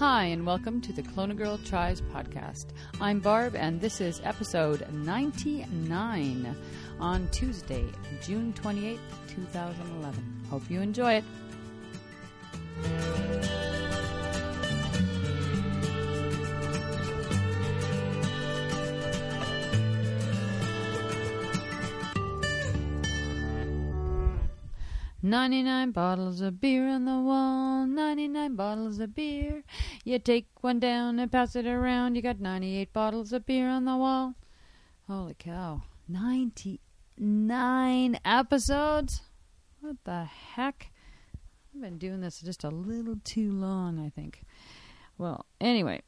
Hi, and welcome to the Kelowna Girl Tries podcast. I'm Barb, and this is episode 99 on Tuesday, June 28th, 2011. Hope you enjoy it. Ninety-nine bottles of beer on the wall, ninety-nine bottles of beer. You take one down and pass it around, you got ninety-eight bottles of beer on the wall. Holy cow. Ninety-nine episodes? What the heck? I've been doing this just a little too long, I think. Well, anyway,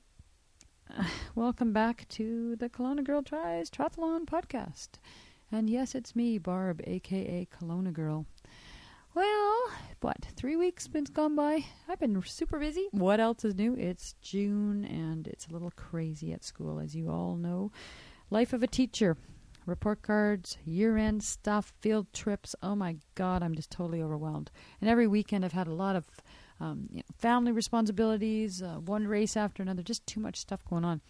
welcome back to the Kelowna Girl Tries Triathlon podcast. And yes, it's me, Barb, aka Kelowna Girl. Well, what, three weeks been gone by? I've been super busy. What else is new? It's June and it's a little crazy at school, as you all know. Life of a teacher. Report cards, year end stuff, field trips. Oh my God, I'm just totally overwhelmed. And every weekend I've had a lot of um, you know, family responsibilities, uh, one race after another, just too much stuff going on.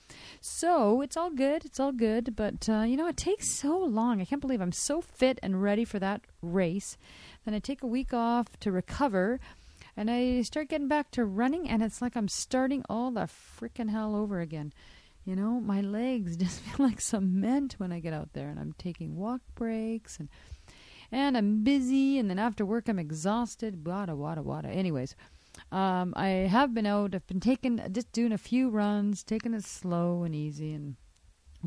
So it's all good, it's all good, but uh, you know, it takes so long. I can't believe I'm so fit and ready for that race. Then I take a week off to recover, and I start getting back to running, and it's like I'm starting all the freaking hell over again. You know, my legs just feel like cement when I get out there, and I'm taking walk breaks and and I'm busy, and then after work I'm exhausted. Wada wada wada. Anyways, um, I have been out. I've been taking just doing a few runs, taking it slow and easy, and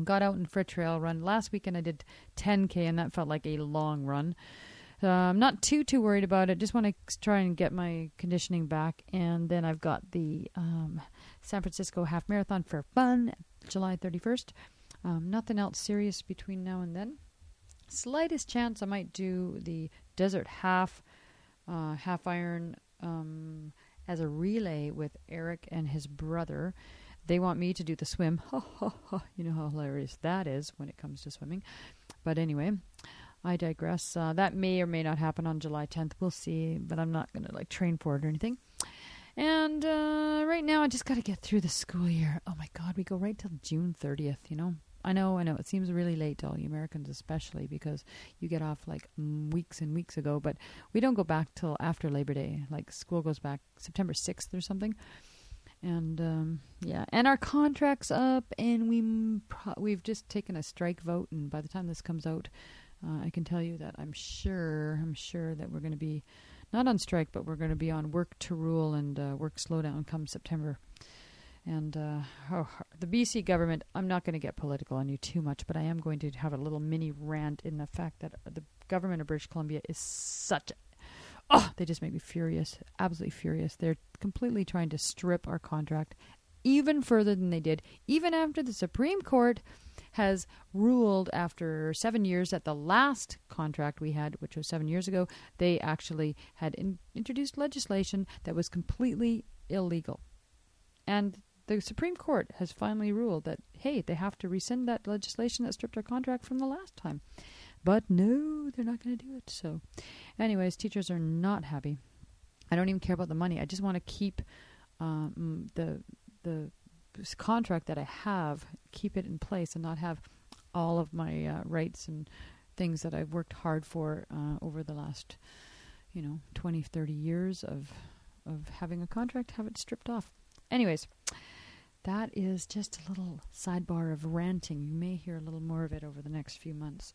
got out and for a trail run. Last weekend I did 10k, and that felt like a long run. Uh, I'm not too too worried about it. Just want to try and get my conditioning back, and then I've got the um, San Francisco Half Marathon for fun, July 31st. Um, nothing else serious between now and then. Slightest chance I might do the Desert Half, uh, Half Iron um, as a relay with Eric and his brother. They want me to do the swim. you know how hilarious that is when it comes to swimming. But anyway, I digress. Uh, that may or may not happen on July 10th. We'll see, but I'm not going to like train for it or anything. And uh, right now, I just got to get through the school year. Oh my God, we go right till June 30th. You know, I know, I know. It seems really late to all you Americans, especially because you get off like weeks and weeks ago. But we don't go back till after Labor Day. Like school goes back September 6th or something. And um, yeah, and our contract's up, and we we've just taken a strike vote. And by the time this comes out, uh, I can tell you that I'm sure, I'm sure that we're going to be not on strike, but we're going to be on work to rule and uh, work slowdown come September. And uh, oh, the BC government, I'm not going to get political on you too much, but I am going to have a little mini rant in the fact that the government of British Columbia is such. Oh, they just make me furious, absolutely furious. They're completely trying to strip our contract even further than they did, even after the Supreme Court has ruled after seven years that the last contract we had, which was seven years ago, they actually had in- introduced legislation that was completely illegal. And the Supreme Court has finally ruled that, hey, they have to rescind that legislation that stripped our contract from the last time. But no, they're not going to do it. So, anyways, teachers are not happy. I don't even care about the money. I just want to keep um, the the contract that I have, keep it in place and not have all of my uh, rights and things that I've worked hard for uh, over the last, you know, 20, 30 years of of having a contract, have it stripped off. Anyways, that is just a little sidebar of ranting. You may hear a little more of it over the next few months.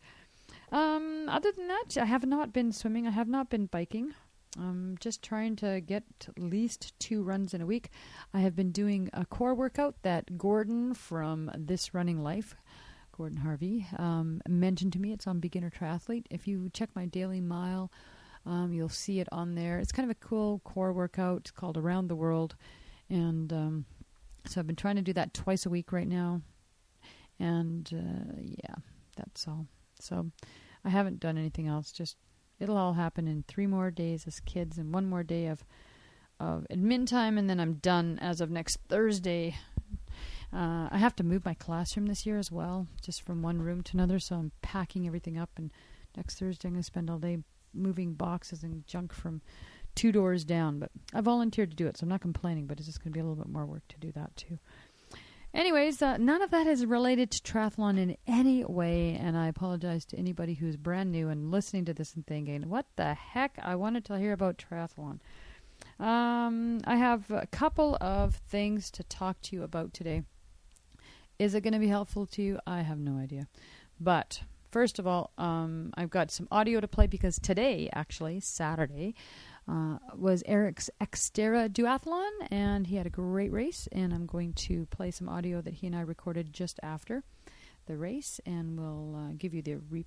Um, other than that, I have not been swimming. I have not been biking. I'm just trying to get at least two runs in a week. I have been doing a core workout that Gordon from This Running Life, Gordon Harvey, um, mentioned to me. It's on Beginner Triathlete. If you check my daily mile, um, you'll see it on there. It's kind of a cool core workout it's called Around the World. And um, so I've been trying to do that twice a week right now. And uh, yeah, that's all. So I haven't done anything else, just it'll all happen in three more days as kids and one more day of of admin time, and then I'm done as of next Thursday. Uh, I have to move my classroom this year as well, just from one room to another. So I'm packing everything up, and next Thursday I'm going to spend all day moving boxes and junk from two doors down. But I volunteered to do it, so I'm not complaining. But it's just going to be a little bit more work to do that too. Anyways, uh, none of that is related to triathlon in any way, and I apologize to anybody who's brand new and listening to this and thinking, "What the heck? I wanted to hear about triathlon." Um, I have a couple of things to talk to you about today. Is it going to be helpful to you? I have no idea. But first of all, um, I've got some audio to play because today, actually, Saturday, uh, was Eric's Xterra Duathlon, and he had a great race. And I'm going to play some audio that he and I recorded just after the race, and we'll uh, give you the re-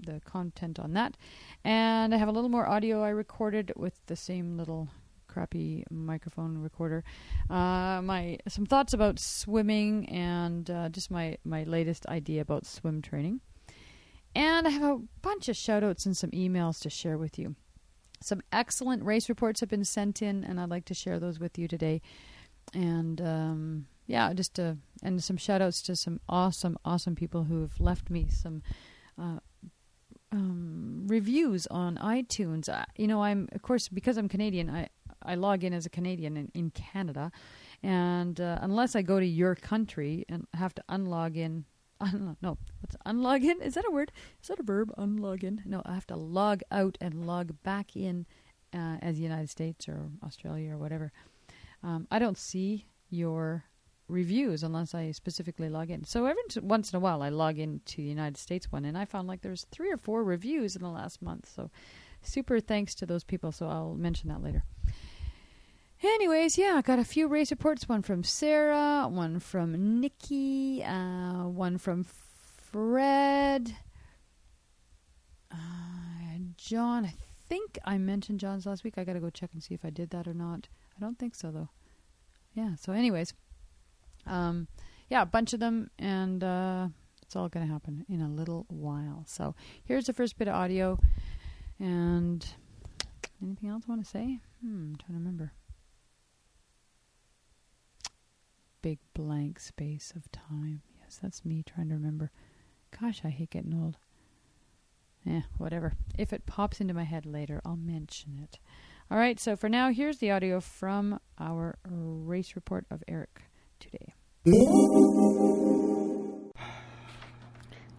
the content on that. And I have a little more audio I recorded with the same little crappy microphone recorder. Uh, my some thoughts about swimming and uh, just my my latest idea about swim training. And I have a bunch of shout outs and some emails to share with you. Some excellent race reports have been sent in, and I'd like to share those with you today. And um, yeah, just to, and some shout outs to some awesome, awesome people who have left me some uh, um, reviews on iTunes. Uh, you know, I'm, of course, because I'm Canadian, I, I log in as a Canadian in, in Canada. And uh, unless I go to your country and have to unlog in un- no, what's unlog in? Is that a word? Is that a verb? Unlog in? No, I have to log out and log back in uh, as the United States or Australia or whatever. Um, I don't see your reviews unless I specifically log in. So every once in a while, I log into the United States one, and I found like there's three or four reviews in the last month. So super thanks to those people. So I'll mention that later. Anyways, yeah, I got a few race reports. One from Sarah, one from Nikki, uh, one from Fred, uh, John. I think I mentioned John's last week. I got to go check and see if I did that or not. I don't think so though. Yeah. So, anyways, um, yeah, a bunch of them, and uh, it's all going to happen in a little while. So, here's the first bit of audio, and anything else I want to say? Hmm, I'm trying to remember. Big blank space of time. Yes, that's me trying to remember. Gosh, I hate getting old. Eh, whatever. If it pops into my head later, I'll mention it. All right, so for now, here's the audio from our race report of Eric today.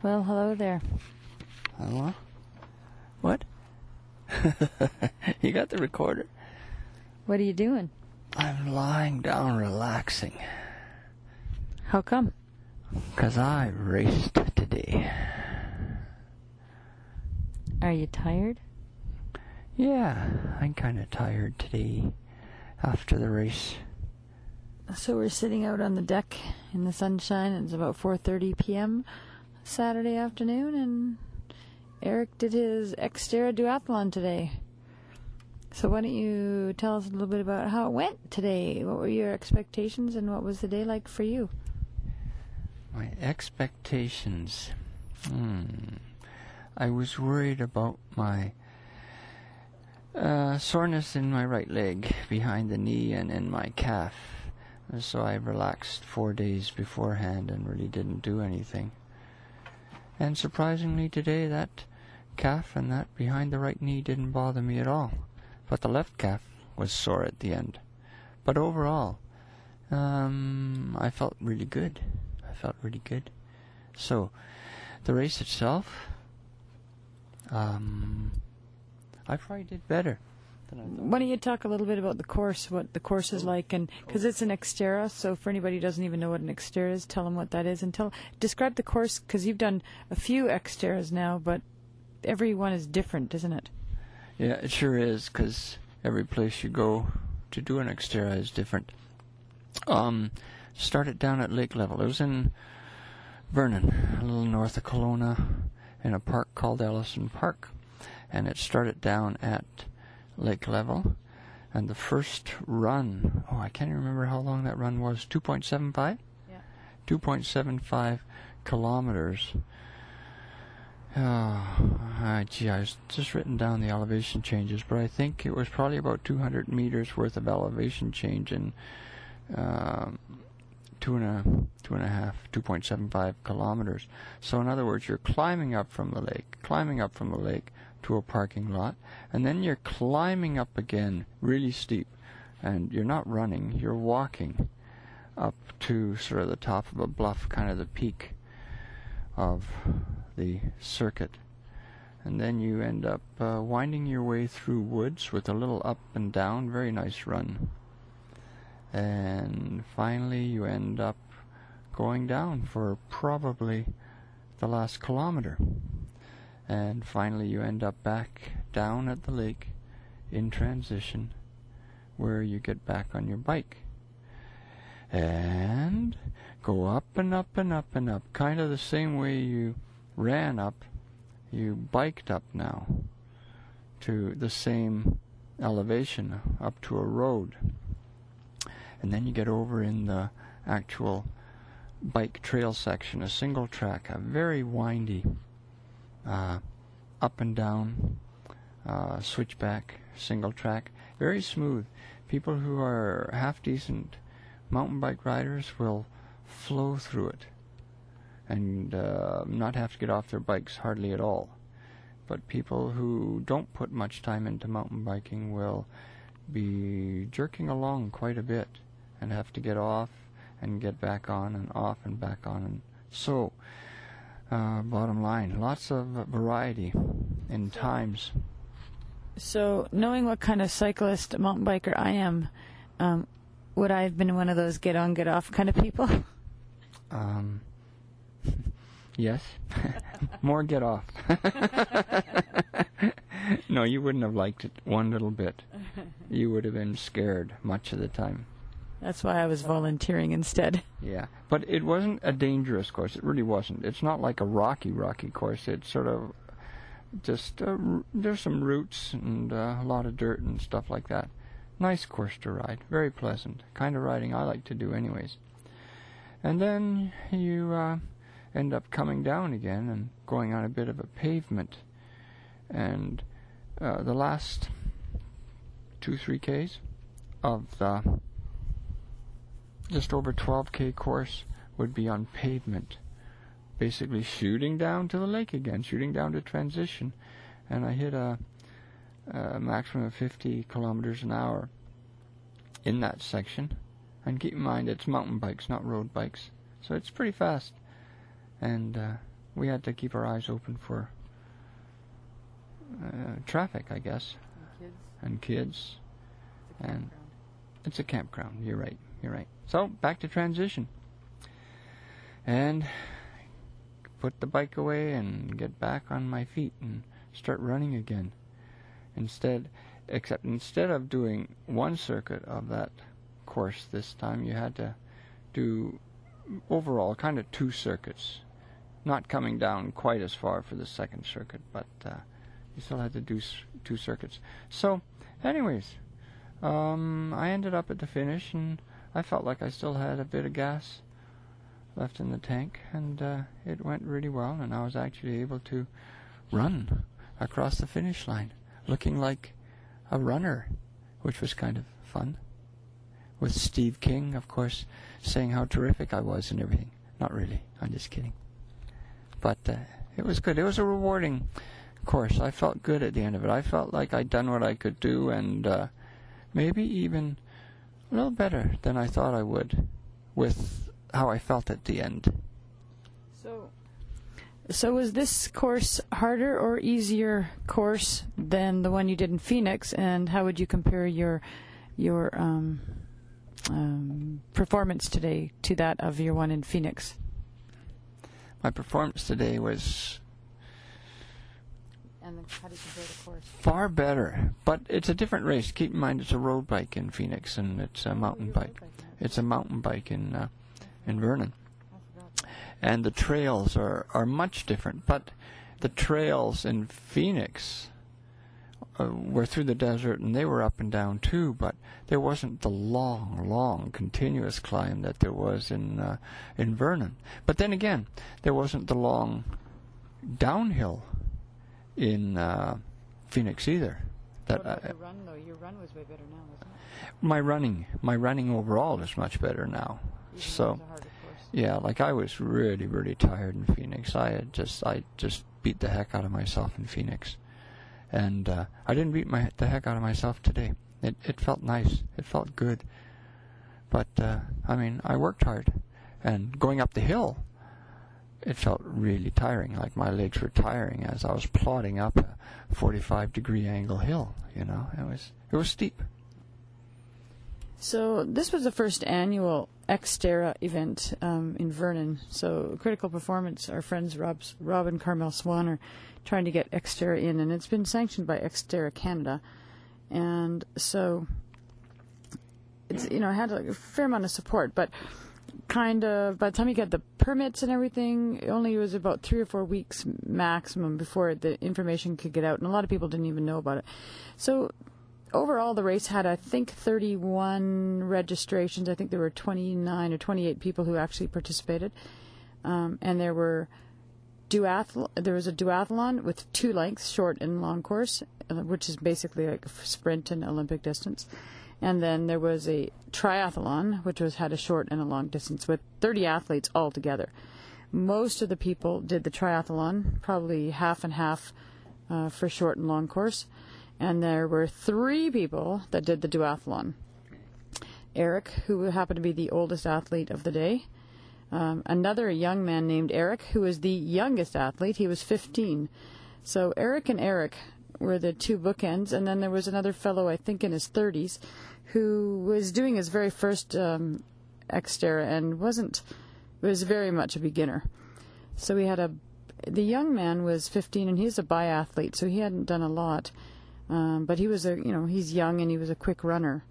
Well, hello there. Hello? What? you got the recorder? What are you doing? I'm lying down relaxing. How come? Because I raced today. Are you tired? Yeah, I'm kind of tired today after the race. So we're sitting out on the deck in the sunshine. It's about 4:30 p.m. Saturday afternoon, and Eric did his Xterra duathlon today. So why don't you tell us a little bit about how it went today? What were your expectations, and what was the day like for you? My expectations. Hmm. I was worried about my uh, soreness in my right leg, behind the knee, and in my calf. So I relaxed four days beforehand and really didn't do anything. And surprisingly, today that calf and that behind the right knee didn't bother me at all. But the left calf was sore at the end. But overall, um, I felt really good felt really good. So, the race itself, um, I probably did better. Why don't you talk a little bit about the course, what the course is like, and because it's an Xterra, so for anybody who doesn't even know what an Xterra is, tell them what that is, and tell describe the course because you've done a few Xterras now, but every one is different, isn't it? Yeah, it sure is because every place you go to do an Xterra is different. Um, started down at lake level. It was in Vernon, a little north of Kelowna, in a park called Ellison Park. And it started down at lake level. And the first run, oh, I can't even remember how long that run was 2.75? Yeah. 2.75 kilometers. Oh, uh, gee, I was just written down the elevation changes, but I think it was probably about 200 meters worth of elevation change in um, two and a two and a half, two point seven five kilometers. So in other words, you're climbing up from the lake, climbing up from the lake to a parking lot, and then you're climbing up again, really steep, and you're not running, you're walking up to sort of the top of a bluff, kind of the peak of the circuit. And then you end up uh, winding your way through woods with a little up and down, very nice run. And finally, you end up going down for probably the last kilometer. And finally, you end up back down at the lake in transition where you get back on your bike. And go up and up and up and up, kind of the same way you ran up, you biked up now to the same elevation up to a road. And then you get over in the actual bike trail section, a single track, a very windy, uh, up and down, uh, switchback, single track, very smooth. People who are half decent mountain bike riders will flow through it and uh, not have to get off their bikes hardly at all. But people who don't put much time into mountain biking will be jerking along quite a bit and have to get off and get back on and off and back on. And so, uh, bottom line, lots of variety in times. So, knowing what kind of cyclist, mountain biker I am, um, would I have been one of those get on, get off kind of people? Um, yes. More get off. no, you wouldn't have liked it one little bit. You would have been scared much of the time. That's why I was volunteering instead. Yeah, but it wasn't a dangerous course. It really wasn't. It's not like a rocky, rocky course. It's sort of just uh, there's some roots and uh, a lot of dirt and stuff like that. Nice course to ride, very pleasant. Kind of riding I like to do, anyways. And then you uh, end up coming down again and going on a bit of a pavement. And uh, the last two, three Ks of the just over 12K course would be on pavement. Basically shooting down to the lake again, shooting down to transition. And I hit a, a maximum of 50 kilometers an hour in that section and keep in mind, it's mountain bikes, not road bikes. So it's pretty fast. And uh, we had to keep our eyes open for uh, traffic, I guess. And kids. And kids. And it's a campground. You're right. You're right. So back to transition. And put the bike away and get back on my feet and start running again. Instead, except instead of doing one circuit of that course this time. You had to do overall kind of two circuits, not coming down quite as far for the second circuit, but uh, you still had to do two circuits. So, anyways, um, I ended up at the finish, and I felt like I still had a bit of gas left in the tank, and uh, it went really well, and I was actually able to run across the finish line, looking like a runner, which was kind of fun with Steve King, of course, saying how terrific I was and everything. Not really. I'm just kidding. But uh, it was good. It was a rewarding course. I felt good at the end of it. I felt like I'd done what I could do and uh, maybe even a little better than I thought I would with how I felt at the end. So, so was this course harder or easier course than the one you did in Phoenix? And how would you compare your your um, um, performance today to that of your one in Phoenix? My performance today was And how do you compare the course? far better, but it's a different race. Keep in mind, it's a road bike in Phoenix, and it's a mountain bike. It's a mountain bike in uh, in Vernon, and the trails are are much different. But the trails in Phoenix uh, were through the desert, and they were up and down too. But there wasn't the long, long, continuous climb that there was in uh, in Vernon. But then again, there wasn't the long downhill in uh, Phoenix either. That uh, your run though? Your run was way better now, wasn't it? my running, my running overall is much better now. So yeah, like I was really, really tired in Phoenix. I had just, I just beat the heck out of myself in Phoenix, and uh, I didn't beat my the heck out of myself today. It it felt nice. It felt good. But uh, I mean, I worked hard, and going up the hill, it felt really tiring. Like my legs were tiring as I was plodding up a 45 degree angle hill. You know, it was it was steep. So this was the first annual Xterra event um, in Vernon. So Critical Performance, our friends Rob's, Rob and Carmel Swan are trying to get Xterra in, and it's been sanctioned by Xterra Canada. And so it's you know it had a fair amount of support, but kind of by the time you get the permits and everything, only it was about three or four weeks maximum before the information could get out, and a lot of people didn't even know about it. So overall, the race had, I think, 31 registrations. I think there were 29 or 28 people who actually participated, um, and there were duathl- There was a duathlon with two lengths, short and long course, uh, which is basically like sprint and Olympic distance. And then there was a triathlon, which was had a short and a long distance with 30 athletes all together. Most of the people did the triathlon, probably half and half uh, for short and long course and there were three people that did the duathlon. Eric, who happened to be the oldest athlete of the day, um, another young man named Eric, who was the youngest athlete. He was 15. So Eric and Eric were the two bookends, and then there was another fellow, I think in his 30s, who was doing his very first um, Xterra and wasn't was very much a beginner. So we had a the young man was 15 and he's a biathlete, so he hadn't done a lot. Um, but he was a, you know, he's young and he was a quick runner.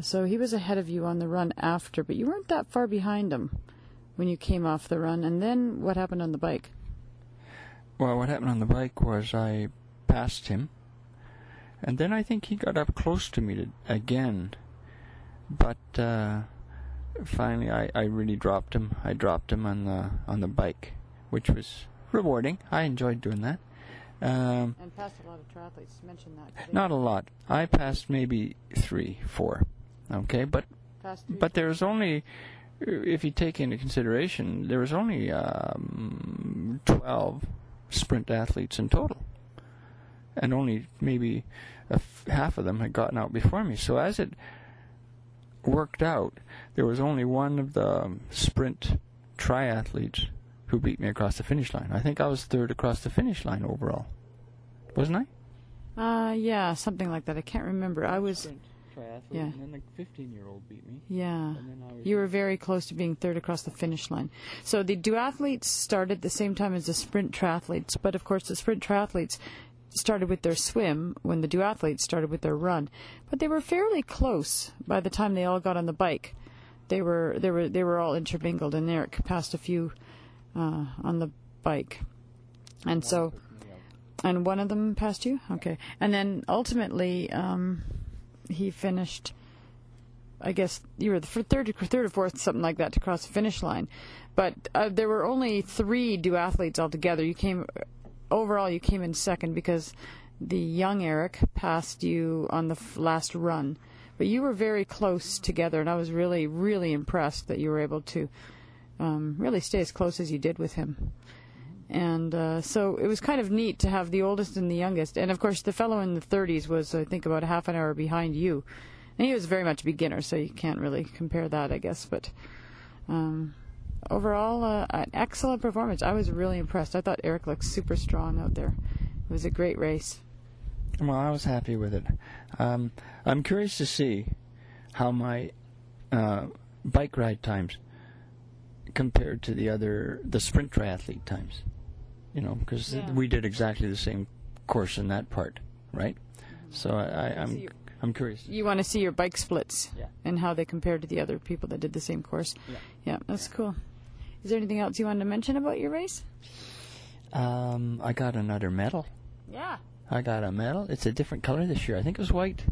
So he was ahead of you on the run after, but you weren't that far behind him when you came off the run. And then what happened on the bike? Well, what happened on the bike was I passed him, and then I think he got up close to me to, again. But uh, finally, I, I really dropped him. I dropped him on the on the bike, which was rewarding. I enjoyed doing that. Um, and passed a lot of triathletes. Mention that. Not a lot. I passed maybe three, four. Okay, but but there's only, if you take into consideration, there was only um, twelve sprint athletes in total, and only maybe half of them had gotten out before me. So as it worked out, there was only one of the sprint triathletes who beat me across the finish line. I think I was third across the finish line overall. Wasn't I? Uh, yeah, something like that. I can't remember. I was. Triathlete, yeah. And then the 15 year old beat me. Yeah. You were very close to being third across the finish line. So the duathletes started at the same time as the sprint triathletes, but of course the sprint triathletes started with their swim when the duathletes started with their run. But they were fairly close by the time they all got on the bike. They were they were they were all intermingled, and Eric passed a few uh, on the bike, and so and one of them passed you? Okay. And then ultimately, um, he finished. I guess you were the third, third or fourth, something like that, to cross the finish line. But uh, there were only three duathletes altogether. You came overall, you came in second because the young Eric passed you on the last run. But you were very close together, and I was really, really impressed that you were able to um, really stay as close as you did with him. And uh, so it was kind of neat to have the oldest and the youngest. And of course, the fellow in the 30s was, I think, about half an hour behind you. And he was very much a beginner, so you can't really compare that, I guess. But um, overall, uh, an excellent performance. I was really impressed. I thought Eric looked super strong out there. It was a great race. Well, I was happy with it. Um, I'm curious to see how my uh, bike ride times compared to the other the sprint triathlete times you know, because yeah. we did exactly the same course in that part, right? Mm-hmm. So I, am I'm, I'm curious. You want to see your bike splits yeah. and how they compare to the other people that did the same course. Yeah, yeah that's cool. Is there anything else you wanted to mention about your race? Um, I got another medal. Yeah. I got a medal. It's a different color this year. I think it was white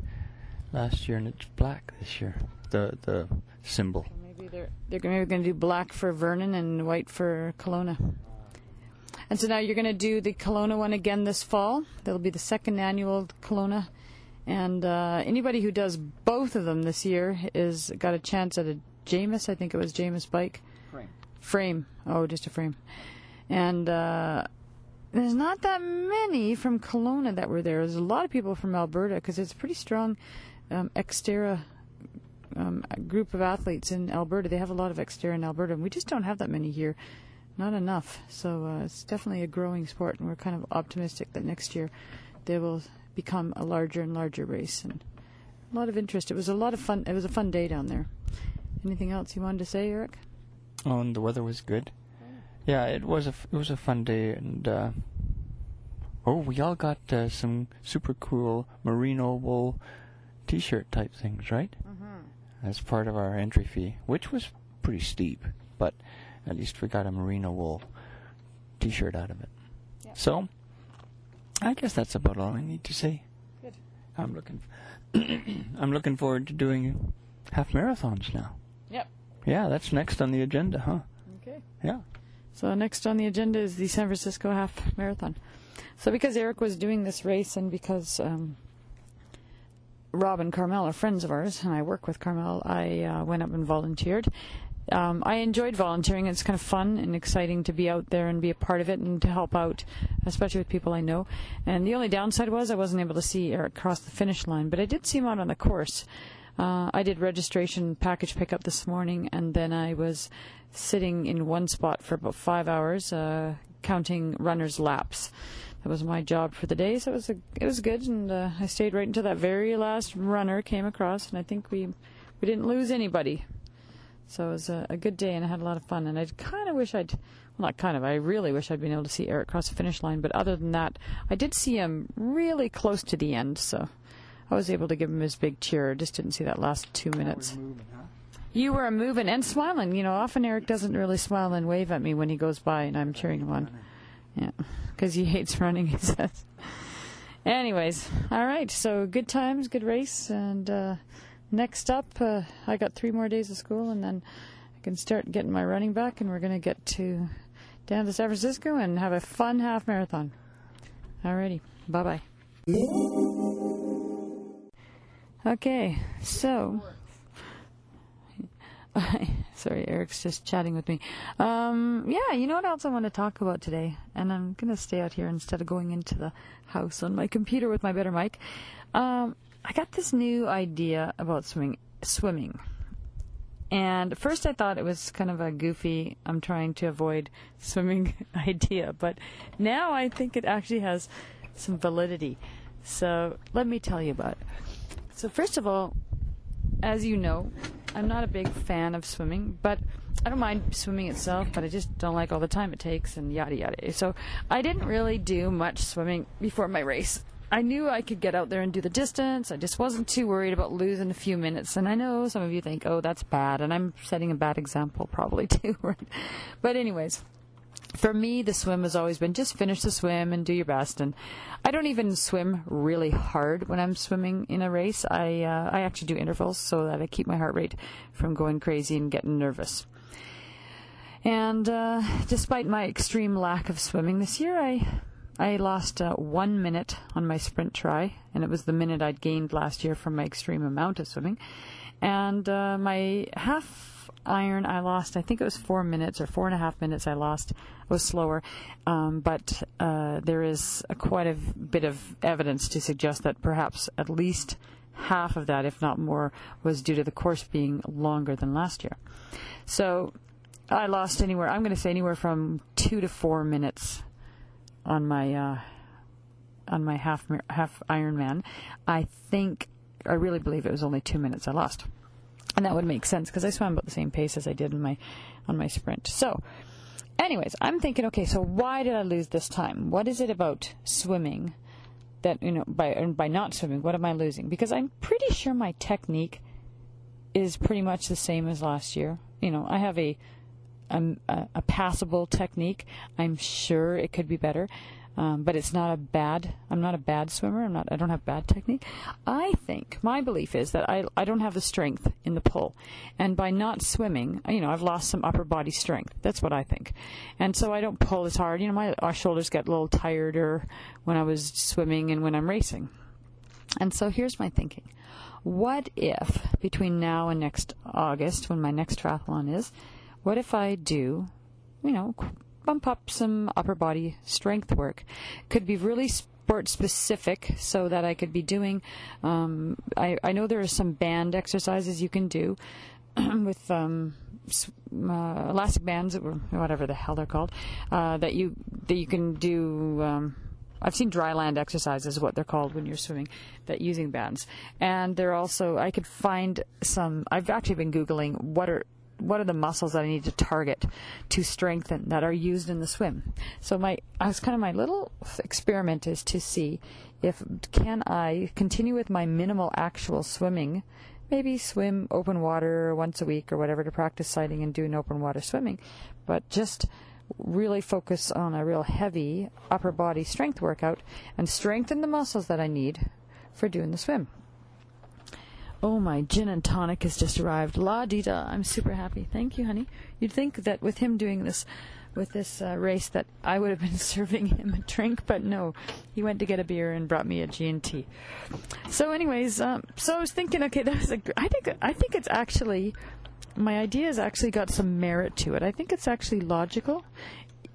last year, and it's black this year. The the symbol. So maybe they're they're maybe going to do black for Vernon and white for Kelowna. And so now you're going to do the Kelowna one again this fall. That'll be the second annual Kelowna. And uh, anybody who does both of them this year is got a chance at a Jamis. I think it was Jamis bike. Frame. Oh, just a frame. And uh, there's not that many from Kelowna that were there. There's a lot of people from Alberta because it's a pretty strong um, Xterra um, group of athletes in Alberta. They have a lot of Xterra in Alberta, and we just don't have that many here. Not enough. So uh, it's definitely a growing sport, and we're kind of optimistic that next year they will become a larger and larger race. And a lot of interest. It was a lot of fun. It was a fun day down there. Anything else you wanted to say, Eric? Oh, and the weather was good. Yeah, it was a f- it was a fun day, and uh, oh, we all got uh, some super cool merino wool T-shirt type things, right? Mm-hmm. As part of our entry fee, which was pretty steep, but at least we got a merino wool T-shirt out of it. Yeah. So, I guess that's about all I need to say. Good. I'm looking. I'm looking forward to doing half marathons now. Yep. Yeah, that's next on the agenda, huh? Okay. Yeah. So next on the agenda is the San Francisco Half Marathon. So because Eric was doing this race and because um, Rob and Carmel are friends of ours, and I work with Carmel, I uh, went up and volunteered. Um, I enjoyed volunteering. It's kind of fun and exciting to be out there and be a part of it and to help out, especially with people I know. And the only downside was I wasn't able to see Eric cross the finish line, but I did see him out on the course. Uh, I did registration package pickup this morning, and then I was sitting in one spot for about five hours, uh, counting runners' laps. That was my job for the day, so it was a, it was good, and uh, I stayed right until that very last runner came across, and I think we we didn't lose anybody. So it was a, a good day, and I had a lot of fun. And I kind of wish I'd, well, not kind of, I really wish I'd been able to see Eric cross the finish line. But other than that, I did see him really close to the end, so I was able to give him his big cheer. Just didn't see that last two minutes. You were moving and smiling. You know, often Eric doesn't really smile and wave at me when he goes by and I'm cheering him on. Yeah, because he hates running, he says. Anyways, all right. So good times, good race, and uh, next up, uh, I got three more days of school, and then I can start getting my running back, and we're gonna get to down to San Francisco and have a fun half marathon. Alrighty, bye bye. Okay, so. Sorry, Eric's just chatting with me. Um, yeah, you know what else I want to talk about today? And I'm going to stay out here instead of going into the house on my computer with my better mic. Um, I got this new idea about swimming. Swimming. And first I thought it was kind of a goofy, I'm trying to avoid swimming idea, but now I think it actually has some validity. So let me tell you about it. So, first of all, as you know, I'm not a big fan of swimming, but I don't mind swimming itself, but I just don't like all the time it takes and yada yada. So I didn't really do much swimming before my race. I knew I could get out there and do the distance. I just wasn't too worried about losing a few minutes. And I know some of you think, oh, that's bad. And I'm setting a bad example probably too, right? But anyways, for me, the swim has always been just finish the swim and do your best. And I don't even swim really hard when I'm swimming in a race. I uh, I actually do intervals so that I keep my heart rate from going crazy and getting nervous. And uh, despite my extreme lack of swimming this year, I I lost uh, one minute on my sprint try, and it was the minute I'd gained last year from my extreme amount of swimming. And uh, my half iron, I lost. I think it was four minutes or four and a half minutes. I lost. Was slower, um, but uh, there is a quite a bit of evidence to suggest that perhaps at least half of that, if not more, was due to the course being longer than last year. So I lost anywhere. I'm going to say anywhere from two to four minutes on my uh, on my half half Ironman. I think I really believe it was only two minutes I lost, and that would make sense because I swam about the same pace as I did in my on my sprint. So, anyways, I'm thinking, okay, so why did I lose this time? What is it about swimming that you know by by not swimming? What am I losing? Because I'm pretty sure my technique is pretty much the same as last year. You know, I have a um, a, a passable technique. I'm sure it could be better, um, but it's not a bad. I'm not a bad swimmer. I'm not. I don't have bad technique. I think my belief is that I I don't have the strength in the pull, and by not swimming, you know, I've lost some upper body strength. That's what I think, and so I don't pull as hard. You know, my our shoulders get a little tireder when I was swimming and when I'm racing, and so here's my thinking. What if between now and next August, when my next triathlon is, what if I do, you know, bump up some upper body strength work. Could be really sport specific so that I could be doing. Um, I, I know there are some band exercises you can do with um, uh, elastic bands, or whatever the hell they're called, uh, that you that you can do. Um, I've seen dry land exercises, what they're called when you're swimming, that using bands. And they're also I could find some. I've actually been googling what are what are the muscles that I need to target to strengthen that are used in the swim. So my I was kind of my little experiment is to see if can I continue with my minimal actual swimming maybe swim open water once a week or whatever to practice sighting and doing open water swimming, but just really focus on a real heavy upper body strength workout and strengthen the muscles that I need for doing the swim. Oh, my gin and tonic has just arrived. La di da. I'm super happy. Thank you, honey. You'd think that with him doing this, with this uh, race, that I would have been serving him a drink, but no. He went to get a beer and brought me a G&T. So, anyways, um, so I was thinking, okay, that was a, I think, I think it's actually, my idea has actually got some merit to it. I think it's actually logical,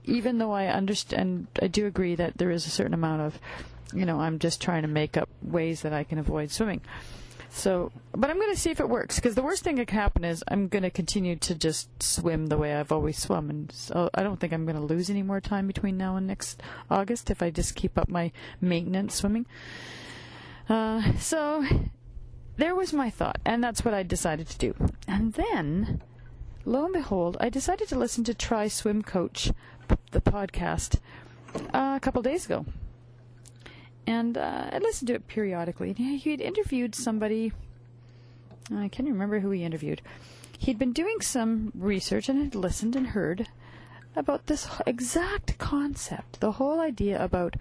even though I understand, I do agree that there is a certain amount of, you know, I'm just trying to make up ways that I can avoid swimming. So, but I'm going to see if it works because the worst thing that can happen is I'm going to continue to just swim the way I've always swum, and so I don't think I'm going to lose any more time between now and next August if I just keep up my maintenance swimming. Uh, so, there was my thought, and that's what I decided to do. And then, lo and behold, I decided to listen to Tri Swim Coach, the podcast, uh, a couple days ago and uh, I listened to it periodically. He had interviewed somebody. I can't remember who he interviewed. He'd been doing some research and had listened and heard about this exact concept, the whole idea about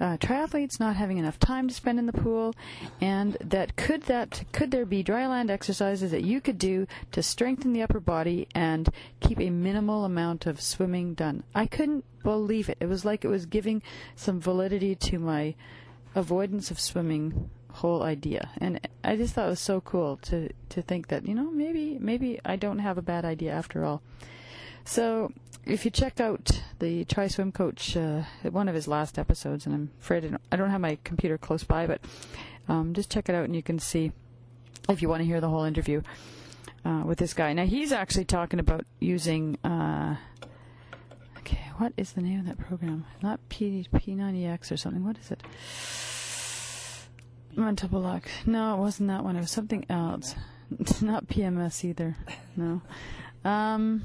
uh, triathletes not having enough time to spend in the pool, and that could that could there be dry land exercises that you could do to strengthen the upper body and keep a minimal amount of swimming done. I couldn't believe it. It was like it was giving some validity to my avoidance of swimming whole idea and i just thought it was so cool to to think that you know maybe maybe i don't have a bad idea after all so if you check out the Tri Swim Coach, uh, one of his last episodes, and I'm afraid I don't, I don't have my computer close by, but um, just check it out and you can see if you want to hear the whole interview uh, with this guy. Now he's actually talking about using. Uh, okay, what is the name of that program? Not P P90X or something. What is it? Mental block. No, it wasn't that one. It was something else. Not PMS either. No. Um,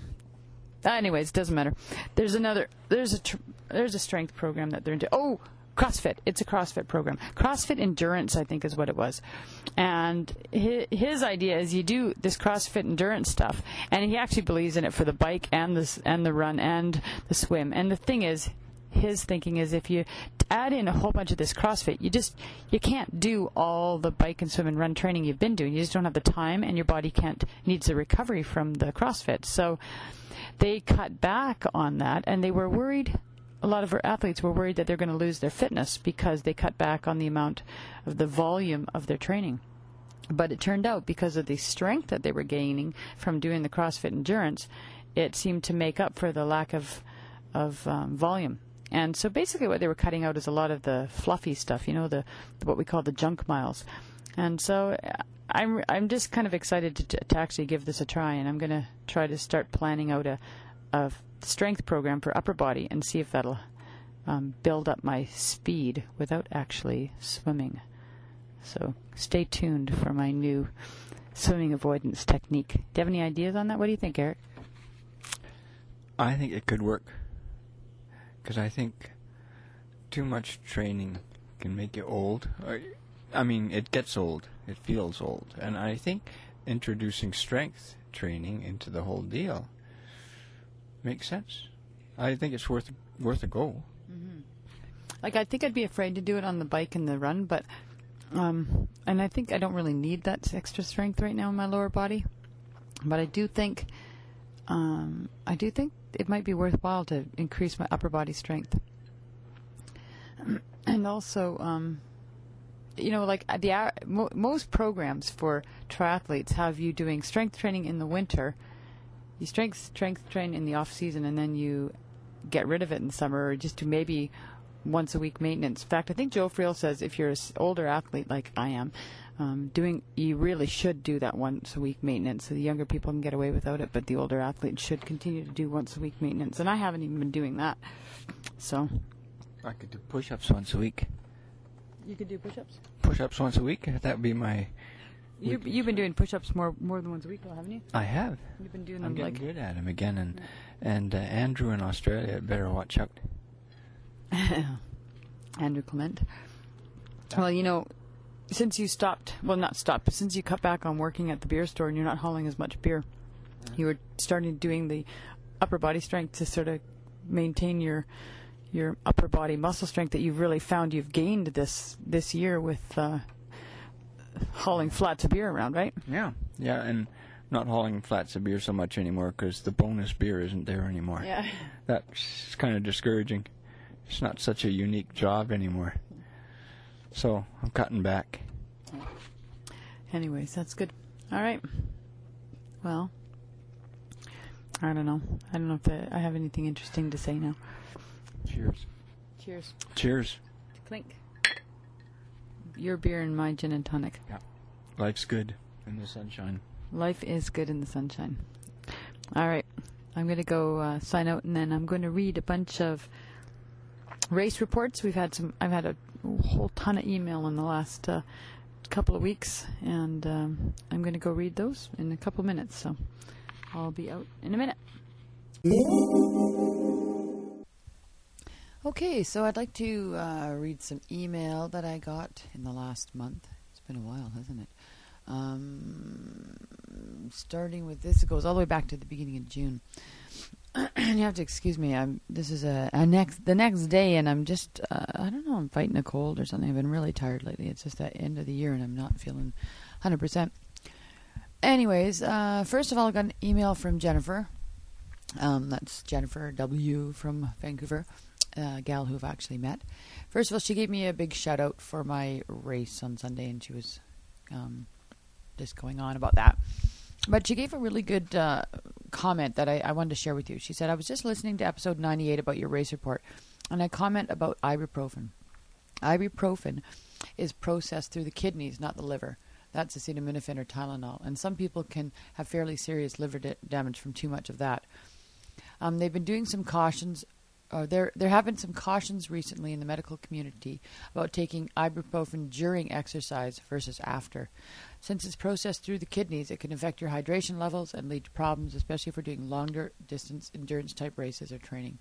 Uh, anyways, doesn't matter. There's another. There's a tr- there's a strength program that they're into. Oh, CrossFit. It's a CrossFit program. CrossFit Endurance, I think, is what it was. And his, his idea is you do this CrossFit Endurance stuff, and he actually believes in it for the bike and the and the run and the swim. And the thing is, his thinking is if you add in a whole bunch of this CrossFit, you just you can't do all the bike and swim and run training you've been doing. You just don't have the time, and your body can't needs a recovery from the CrossFit. So they cut back on that, and they were worried. A lot of our athletes were worried that they're going to lose their fitness because they cut back on the amount of the volume of their training. But it turned out because of the strength that they were gaining from doing the CrossFit endurance, it seemed to make up for the lack of of um, volume. And so basically, what they were cutting out is a lot of the fluffy stuff, you know, the, what we call the junk miles. And so I'm I'm just kind of excited to, to actually give this a try, and I'm going to try to start planning out a, a strength program for upper body and see if that'll um, build up my speed without actually swimming. So stay tuned for my new swimming avoidance technique. Do you have any ideas on that? What do you think, Eric? I think it could work because I think too much training can make you old. I mean, it gets old. It feels old. And I think introducing strength training into the whole deal makes sense. I think it's worth worth a go. Mm-hmm. Like I think I'd be afraid to do it on the bike and the run, but um, and I think I don't really need that extra strength right now in my lower body. But I do think um, I do think it might be worthwhile to increase my upper body strength. And also, um, you know, like uh, the mo- most programs for triathletes have you doing strength training in the winter. You strength strength train in the off season, and then you get rid of it in summer or just do maybe once a week maintenance. In fact, I think Joe Friel says if you're an older athlete like I am, um, doing you really should do that once a week maintenance. So the younger people can get away without it, but the older athletes should continue to do once a week maintenance. And I haven't even been doing that. So I could do push-ups once a week. You could do push-ups. Push-ups once a week. That would be my. You, you've been doing push-ups more more than once a week, though, haven't you? I have. You've been doing them like. I'm them getting like good at them again, and and uh, Andrew in Australia had better watch out. Andrew Clement. Well, you know, since you stopped, well, not stopped, but since you cut back on working at the beer store and you're not hauling as much beer, you were starting doing the upper body strength to sort of maintain your your upper body muscle strength that you've really found you've gained this this year with uh, hauling flats of beer around, right? Yeah, yeah, and not hauling flats of beer so much anymore because the bonus beer isn't there anymore. Yeah. That's kind of discouraging. It's not such a unique job anymore. So I'm cutting back. Anyways, that's good. All right. Well, I don't know. I don't know if I have anything interesting to say now. Cheers. Cheers. Cheers. Clink. Your beer and my gin and tonic. Yeah. Life's good in the sunshine. Life is good in the sunshine. All right. I'm going to go uh, sign out and then I'm going to read a bunch of race reports. We've had some, I've had a whole ton of email in the last uh, couple of weeks and um, I'm going to go read those in a couple of minutes. So I'll be out in a minute. Okay, so I'd like to uh, read some email that I got in the last month. It's been a while, hasn't it? Um, starting with this, it goes all the way back to the beginning of June. you have to excuse me. I'm. This is a, a next the next day, and I'm just. Uh, I don't know. I'm fighting a cold or something. I've been really tired lately. It's just that end of the year, and I'm not feeling 100. percent Anyways, uh, first of all, I got an email from Jennifer. Um, that's Jennifer W from Vancouver, a gal who I've actually met. First of all, she gave me a big shout out for my race on Sunday, and she was um, just going on about that. But she gave a really good uh, comment that I, I wanted to share with you. She said, I was just listening to episode 98 about your race report, and I comment about ibuprofen. Ibuprofen is processed through the kidneys, not the liver. That's acetaminophen or Tylenol. And some people can have fairly serious liver da- damage from too much of that. Um, they've been doing some cautions. Uh, there, there have been some cautions recently in the medical community about taking ibuprofen during exercise versus after. Since it's processed through the kidneys, it can affect your hydration levels and lead to problems, especially if we're doing longer distance endurance type races or training.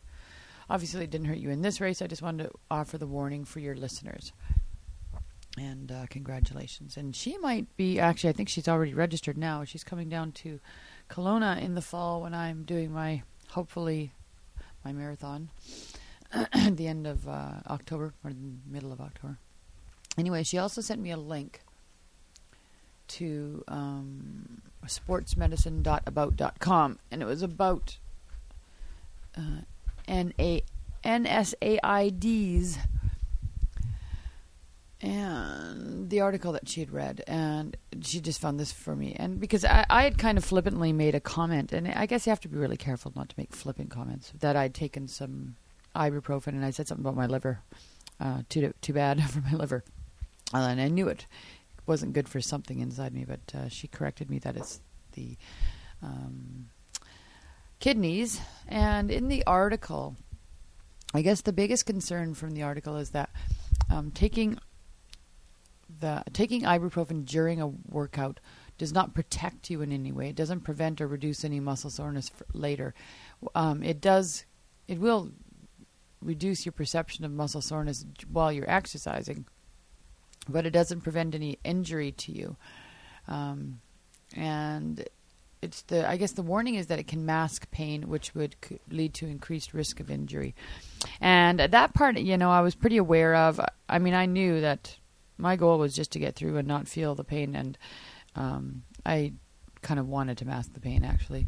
Obviously, it didn't hurt you in this race. I just wanted to offer the warning for your listeners. And uh, congratulations. And she might be, actually, I think she's already registered now. She's coming down to Kelowna in the fall when I'm doing my, hopefully, my marathon at the end of uh, October or the middle of October. Anyway, she also sent me a link to um, sportsmedicine.about.com, and it was about uh, NSAIDs and the article that she had read, and she just found this for me. And because I, I had kind of flippantly made a comment, and I guess you have to be really careful not to make flippant comments, that I'd taken some ibuprofen and I said something about my liver. Uh, too too bad for my liver, uh, and I knew it wasn't good for something inside me. But uh, she corrected me that it's the um, kidneys. And in the article, I guess the biggest concern from the article is that um, taking taking ibuprofen during a workout does not protect you in any way. It doesn't prevent or reduce any muscle soreness later. Um, it does. It will reduce your perception of muscle soreness while you're exercising, but it doesn't prevent any injury to you. Um, and it's the I guess the warning is that it can mask pain, which would c- lead to increased risk of injury. And that part, you know, I was pretty aware of. I mean, I knew that my goal was just to get through and not feel the pain, and um, I kind of wanted to mask the pain actually.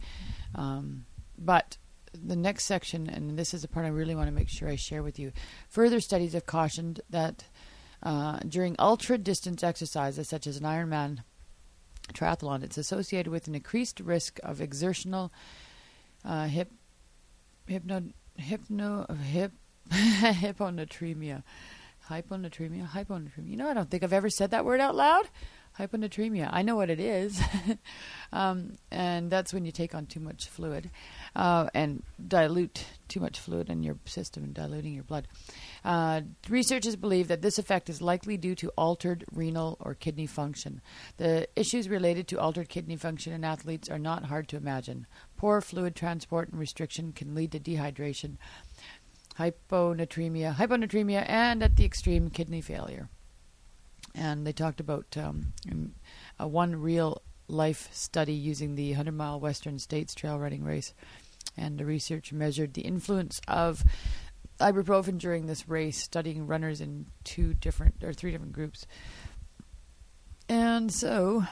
Um, but the next section, and this is the part I really want to make sure I share with you. Further studies have cautioned that uh, during ultra distance exercises, such as an Ironman triathlon, it's associated with an increased risk of exertional uh, hip, hypno, hypno hip hyponatremia. Hyponatremia, hyponatremia. You know, I don't think I've ever said that word out loud. Hyponatremia. I know what it is, um, and that's when you take on too much fluid uh, and dilute too much fluid in your system, and diluting your blood. Uh, researchers believe that this effect is likely due to altered renal or kidney function. The issues related to altered kidney function in athletes are not hard to imagine. Poor fluid transport and restriction can lead to dehydration, hyponatremia, hyponatremia, and at the extreme kidney failure. And they talked about um, a one real life study using the 100 mile Western States trail running race. And the research measured the influence of ibuprofen during this race, studying runners in two different or three different groups. And so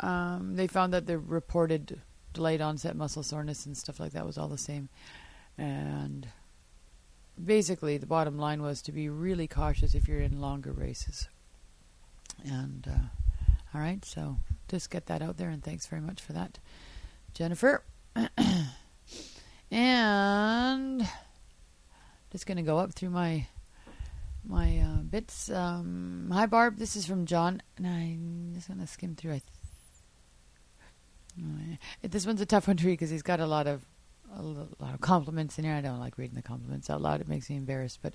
um, they found that the reported delayed onset muscle soreness and stuff like that was all the same. And basically, the bottom line was to be really cautious if you're in longer races. And uh, all right, so just get that out there, and thanks very much for that, Jennifer. and just going to go up through my my uh, bits. Um, hi, Barb. This is from John, and I'm just going to skim through. I th- this one's a tough one to read because he's got a lot of a lot of compliments in here. I don't like reading the compliments out loud; it makes me embarrassed. But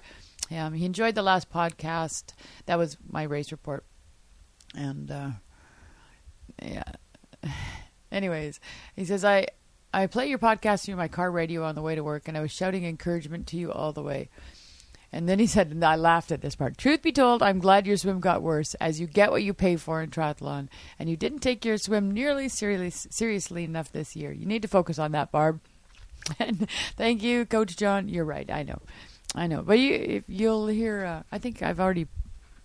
um, he enjoyed the last podcast. That was my race report, and uh, yeah. Anyways, he says I I play your podcast through my car radio on the way to work, and I was shouting encouragement to you all the way. And then he said, and I laughed at this part. Truth be told, I'm glad your swim got worse, as you get what you pay for in triathlon, and you didn't take your swim nearly seriously, seriously enough this year. You need to focus on that, Barb. And thank you, Coach John. You're right. I know, I know. But you, you'll hear, uh, I think I've already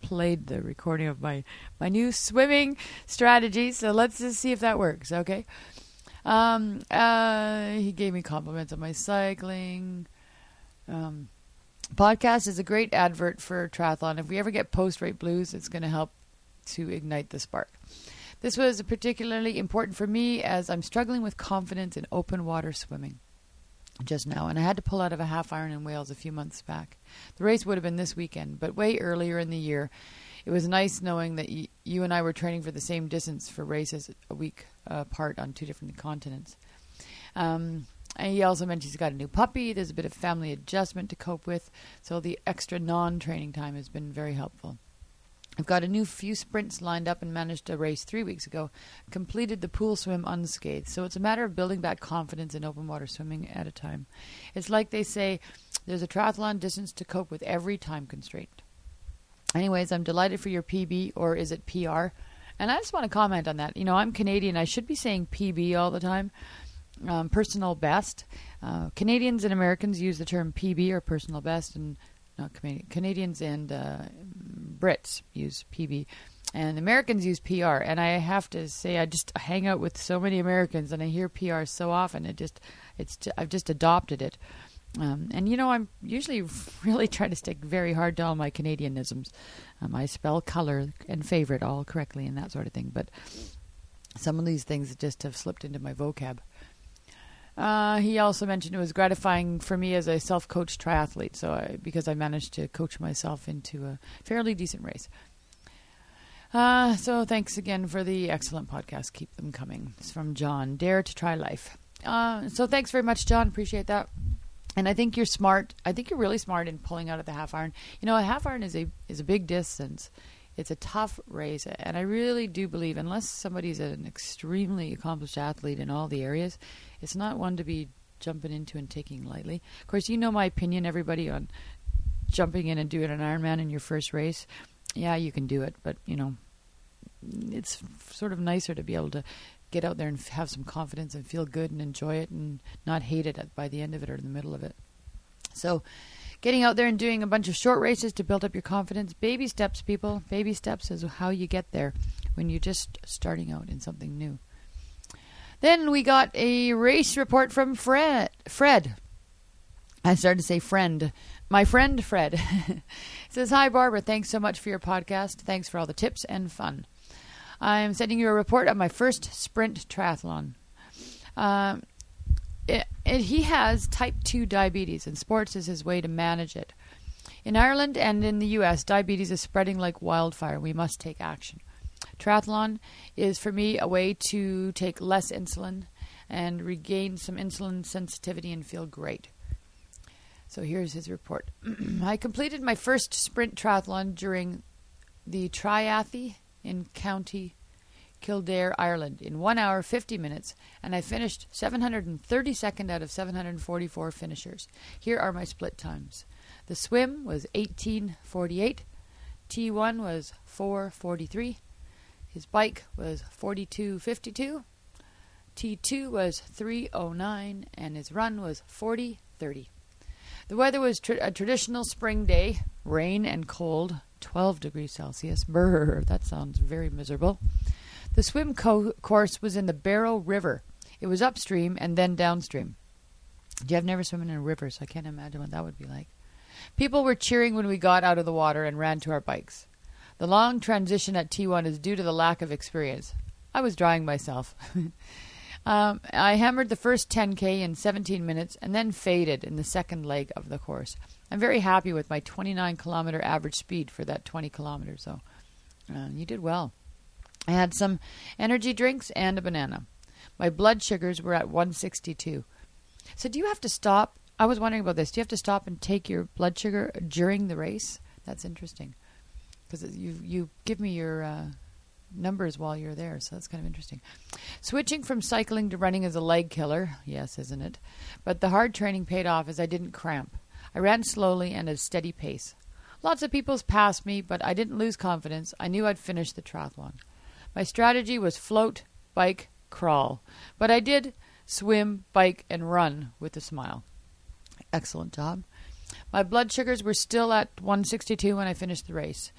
played the recording of my my new swimming strategy. So let's just see if that works. Okay. Um, uh, he gave me compliments on my cycling. Um, podcast is a great advert for triathlon. If we ever get post rate blues, it's going to help to ignite the spark. This was particularly important for me as I'm struggling with confidence in open water swimming just now, and I had to pull out of a half iron in Wales a few months back. The race would have been this weekend, but way earlier in the year. It was nice knowing that y- you and I were training for the same distance for races a week apart on two different continents. Um, and he also mentioned he's got a new puppy. There's a bit of family adjustment to cope with, so the extra non-training time has been very helpful. I've got a new few sprints lined up and managed a race three weeks ago. Completed the pool swim unscathed. So it's a matter of building back confidence in open water swimming at a time. It's like they say there's a triathlon distance to cope with every time constraint. Anyways, I'm delighted for your PB, or is it PR? And I just want to comment on that. You know, I'm Canadian. I should be saying PB all the time. Um, personal best. Uh, Canadians and Americans use the term PB or personal best, and not Canadians and uh, Brits use PB, and Americans use PR. And I have to say, I just hang out with so many Americans, and I hear PR so often. It just, it's, I've just adopted it. Um, and you know, I'm usually really trying to stick very hard to all my Canadianisms. Um, I spell color and favorite all correctly and that sort of thing, but some of these things just have slipped into my vocab. Uh, he also mentioned it was gratifying for me as a self-coached triathlete, so I, because I managed to coach myself into a fairly decent race. Uh, so thanks again for the excellent podcast. Keep them coming. It's from John. Dare to try life. Uh, so thanks very much, John. Appreciate that. And I think you're smart. I think you're really smart in pulling out of the half iron. You know, a half iron is a is a big distance. It's a tough race, and I really do believe unless somebody's an extremely accomplished athlete in all the areas, it's not one to be jumping into and taking lightly. Of course, you know my opinion, everybody, on jumping in and doing an Ironman in your first race. Yeah, you can do it, but you know, it's sort of nicer to be able to get out there and have some confidence and feel good and enjoy it and not hate it by the end of it or in the middle of it. So, getting out there and doing a bunch of short races to build up your confidence, baby steps, people. Baby steps is how you get there when you're just starting out in something new. Then we got a race report from Fred. Fred. I started to say friend. My friend Fred says, Hi, Barbara. Thanks so much for your podcast. Thanks for all the tips and fun. I'm sending you a report of my first sprint triathlon. Um, it, he has type 2 diabetes, and sports is his way to manage it. In Ireland and in the US, diabetes is spreading like wildfire. We must take action. Triathlon is for me a way to take less insulin and regain some insulin sensitivity and feel great. So here's his report. I completed my first sprint triathlon during the Triathy in County Kildare, Ireland, in 1 hour 50 minutes, and I finished 732nd out of 744 finishers. Here are my split times. The swim was 1848, T1 was 443, his bike was 4252, T2 was 309, and his run was 4030. The weather was tra- a traditional spring day, rain and cold, 12 degrees Celsius. Brr, that sounds very miserable. The swim co- course was in the Barrow River. It was upstream and then downstream. I've never swum in a river, so I can't imagine what that would be like. People were cheering when we got out of the water and ran to our bikes. The long transition at T1 is due to the lack of experience. I was drying myself. um, I hammered the first 10K in 17 minutes and then faded in the second leg of the course. I'm very happy with my 29 kilometer average speed for that 20 kilometers, though. Uh, you did well. I had some energy drinks and a banana. My blood sugars were at 162. So, do you have to stop? I was wondering about this. Do you have to stop and take your blood sugar during the race? That's interesting because you you give me your uh, numbers while you're there, so that's kind of interesting. Switching from cycling to running is a leg killer, yes, isn't it? But the hard training paid off as I didn't cramp. I ran slowly and at a steady pace. Lots of people passed me, but I didn't lose confidence. I knew I'd finish the triathlon. My strategy was float, bike, crawl, but I did swim, bike, and run with a smile. Excellent job. My blood sugars were still at 162 when I finished the race,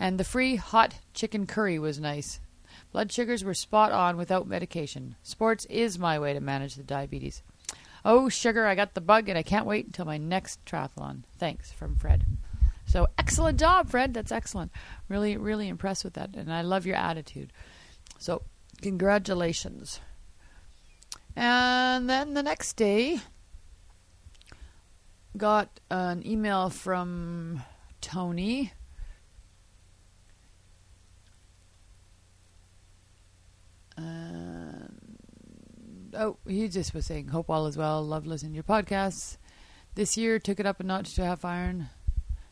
and the free hot chicken curry was nice. Blood sugars were spot on without medication. Sports is my way to manage the diabetes. Oh, sugar, I got the bug and I can't wait until my next triathlon. Thanks from Fred. So excellent job, Fred. That's excellent. Really, really impressed with that. And I love your attitude. So congratulations. And then the next day, got an email from Tony. And, oh, he just was saying, Hope all is well. Love listening to your podcasts. This year, took it up a notch to half iron.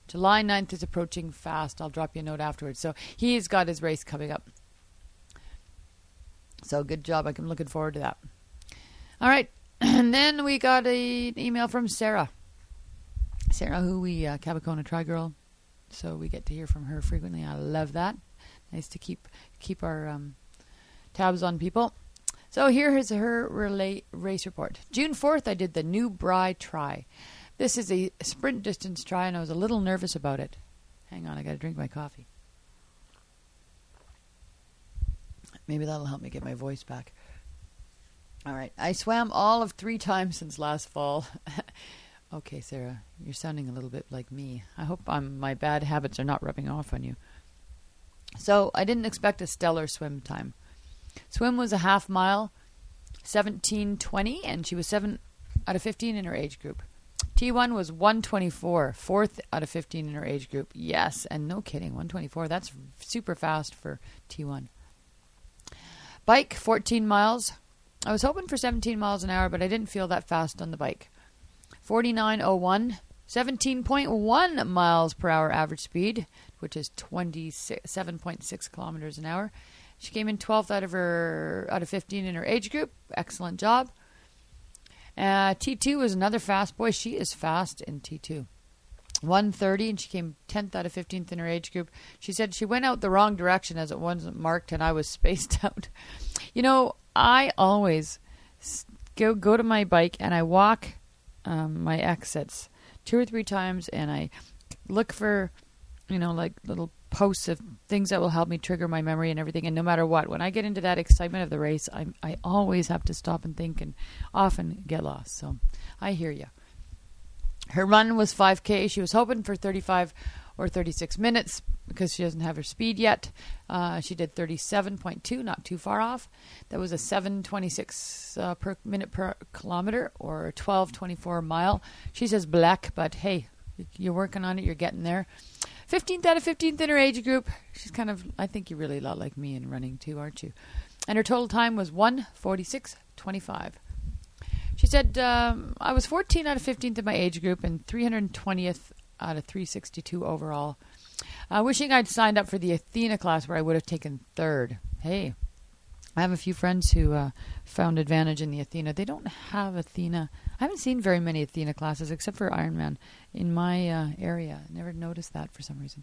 July 9th is approaching fast. I'll drop you a note afterwards. So he's got his race coming up. So good job. I'm looking forward to that. All right. And then we got a, an email from Sarah. Sarah, who we, uh, Cabacona Tri Girl. So we get to hear from her frequently. I love that. Nice to keep keep our um, tabs on people. So here is her relay, race report. June 4th, I did the New Bry Try. This is a sprint distance try, and I was a little nervous about it. Hang on, I got to drink my coffee. Maybe that'll help me get my voice back. All right. I swam all of three times since last fall. okay, Sarah, you're sounding a little bit like me. I hope I'm, my bad habits are not rubbing off on you. So I didn't expect a stellar swim time. Swim was a half mile, 1720, and she was 7 out of 15 in her age group. T1 was 124, fourth out of 15 in her age group. Yes, and no kidding, 124. That's super fast for T1. Bike, 14 miles. I was hoping for 17 miles an hour, but I didn't feel that fast on the bike. 4901, 17.1 miles per hour average speed, which is 27.6 kilometers an hour. She came in 12th out of her out of 15 in her age group. Excellent job. Uh, T2 was another fast boy. She is fast in T2. 130 and she came 10th out of 15th in her age group. She said she went out the wrong direction as it wasn't marked and I was spaced out. You know, I always go go to my bike and I walk um, my exits two or three times and I look for you know like little posts of things that will help me trigger my memory and everything and no matter what when I get into that excitement of the race I I always have to stop and think and often get lost so I hear you her run was 5K. She was hoping for 35 or 36 minutes because she doesn't have her speed yet. Uh, she did 37.2, not too far off. That was a 726 uh, per minute per kilometer or 1224 mile. She says black, but hey, you're working on it, you're getting there. 15th out of 15th in her age group. She's kind of, I think you're really a lot like me in running too, aren't you? And her total time was 146.25. She said, um, I was 14 out of 15th in my age group and 320th out of 362 overall. Uh, wishing I'd signed up for the Athena class where I would have taken third. Hey, I have a few friends who uh, found advantage in the Athena. They don't have Athena. I haven't seen very many Athena classes except for Ironman in my uh, area. Never noticed that for some reason.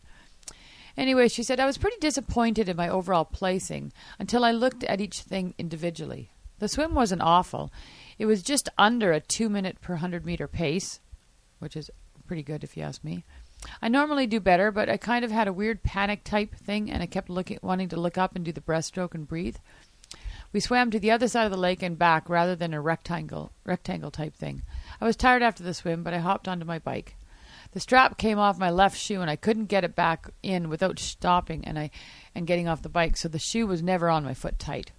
Anyway, she said, I was pretty disappointed in my overall placing until I looked at each thing individually. The swim wasn't awful. It was just under a two minute per 100 meter pace, which is pretty good if you ask me. I normally do better, but I kind of had a weird panic type thing, and I kept looking, wanting to look up and do the breaststroke and breathe. We swam to the other side of the lake and back rather than a rectangle rectangle type thing. I was tired after the swim, but I hopped onto my bike. The strap came off my left shoe and I couldn't get it back in without stopping and I and getting off the bike, so the shoe was never on my foot tight.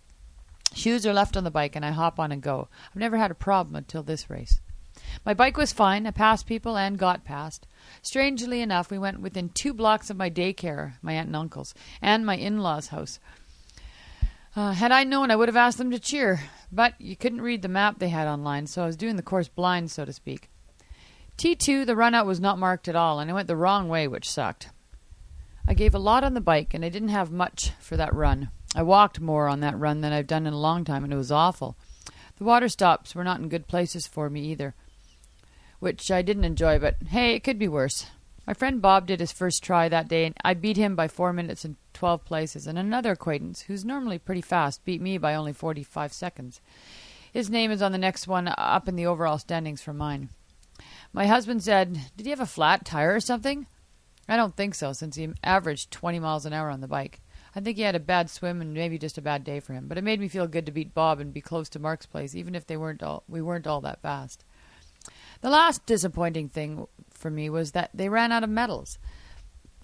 Shoes are left on the bike and I hop on and go. I've never had a problem until this race. My bike was fine. I passed people and got past. Strangely enough, we went within two blocks of my daycare, my aunt and uncle's, and my in law's house. Uh, had I known, I would have asked them to cheer, but you couldn't read the map they had online, so I was doing the course blind, so to speak. T2, the run out was not marked at all, and I went the wrong way, which sucked. I gave a lot on the bike, and I didn't have much for that run. I walked more on that run than I've done in a long time, and it was awful. The water stops were not in good places for me either, which I didn't enjoy, but hey, it could be worse. My friend Bob did his first try that day, and I beat him by four minutes and 12 places, and another acquaintance, who's normally pretty fast, beat me by only 45 seconds. His name is on the next one up in the overall standings for mine. My husband said, Did he have a flat tire or something? I don't think so, since he averaged 20 miles an hour on the bike. I think he had a bad swim and maybe just a bad day for him, but it made me feel good to beat Bob and be close to Mark's place, even if they weren't all, we weren't all that fast. The last disappointing thing for me was that they ran out of medals.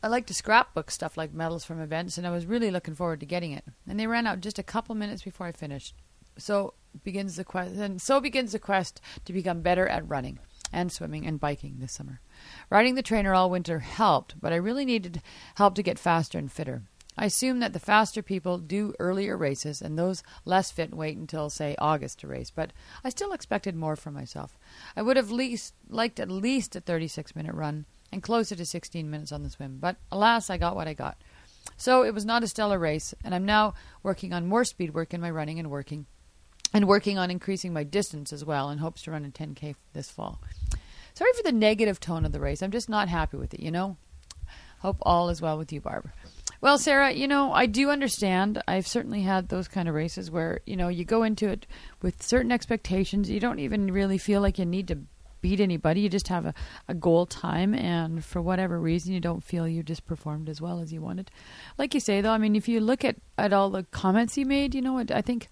I like to scrapbook stuff like medals from events, and I was really looking forward to getting it. And they ran out just a couple minutes before I finished. So begins the quest, and so begins the quest to become better at running and swimming and biking this summer. Riding the trainer all winter helped, but I really needed help to get faster and fitter. I assume that the faster people do earlier races and those less fit wait until, say, August to race, but I still expected more from myself. I would have least liked at least a 36 minute run and closer to 16 minutes on the swim, but alas, I got what I got. So it was not a stellar race, and I'm now working on more speed work in my running and working, and working on increasing my distance as well in hopes to run a 10K this fall. Sorry for the negative tone of the race. I'm just not happy with it, you know? Hope all is well with you, Barbara. Well, Sarah, you know, I do understand. I've certainly had those kind of races where, you know, you go into it with certain expectations. You don't even really feel like you need to beat anybody. You just have a, a goal time, and for whatever reason, you don't feel you just performed as well as you wanted. Like you say, though, I mean, if you look at, at all the comments you made, you know, I think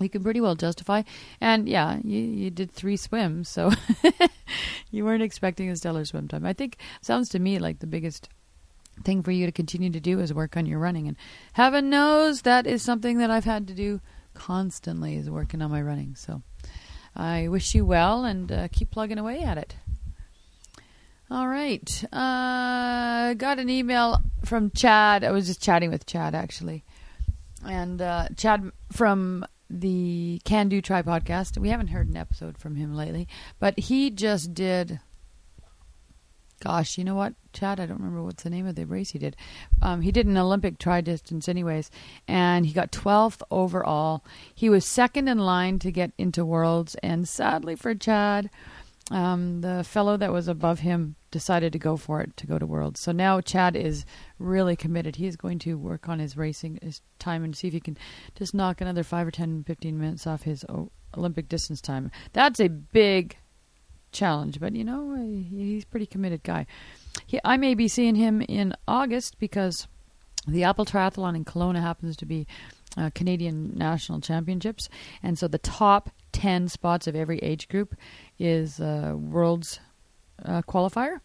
you can pretty well justify. And yeah, you, you did three swims, so you weren't expecting a stellar swim time. I think sounds to me like the biggest thing for you to continue to do is work on your running. And heaven knows that is something that I've had to do constantly is working on my running. So I wish you well and uh, keep plugging away at it. All right. Uh, got an email from Chad. I was just chatting with Chad actually. And uh, Chad from the Can Do Try podcast. We haven't heard an episode from him lately, but he just did Gosh, you know what, Chad? I don't remember what's the name of the race he did. Um, he did an Olympic tri distance, anyways, and he got 12th overall. He was second in line to get into Worlds, and sadly for Chad, um, the fellow that was above him decided to go for it to go to Worlds. So now Chad is really committed. He is going to work on his racing, his time, and see if he can just knock another 5 or 10, 15 minutes off his Olympic distance time. That's a big challenge. But you know, he's a pretty committed guy. He, I may be seeing him in August because the Apple Triathlon in Kelowna happens to be uh, Canadian National Championships, and so the top ten spots of every age group is uh, World's uh, qualifier.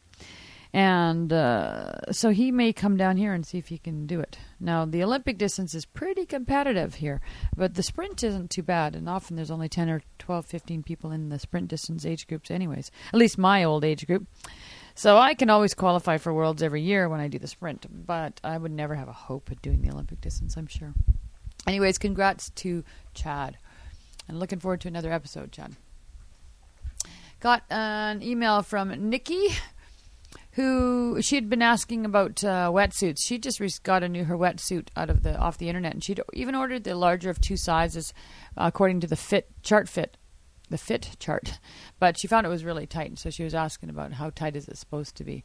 And uh, so he may come down here and see if he can do it. Now, the Olympic distance is pretty competitive here, but the sprint isn't too bad. And often there's only 10 or 12, 15 people in the sprint distance age groups, anyways. At least my old age group. So I can always qualify for worlds every year when I do the sprint, but I would never have a hope at doing the Olympic distance, I'm sure. Anyways, congrats to Chad. And looking forward to another episode, Chad. Got an email from Nikki who she had been asking about uh, wetsuits. She just got a new her wetsuit out of the off the internet, and she'd even ordered the larger of two sizes, uh, according to the fit chart fit, the fit chart. But she found it was really tight, and so she was asking about how tight is it supposed to be,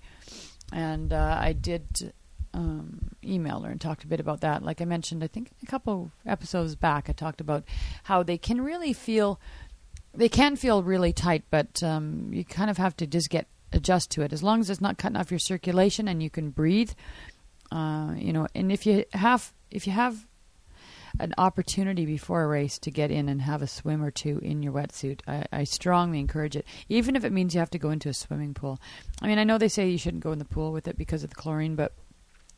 and uh, I did um, email her and talked a bit about that. Like I mentioned, I think a couple episodes back, I talked about how they can really feel. They can feel really tight, but um, you kind of have to just get adjust to it as long as it's not cutting off your circulation and you can breathe. Uh, you know, and if you have if you have an opportunity before a race to get in and have a swim or two in your wetsuit, I, I strongly encourage it. Even if it means you have to go into a swimming pool. I mean, I know they say you shouldn't go in the pool with it because of the chlorine, but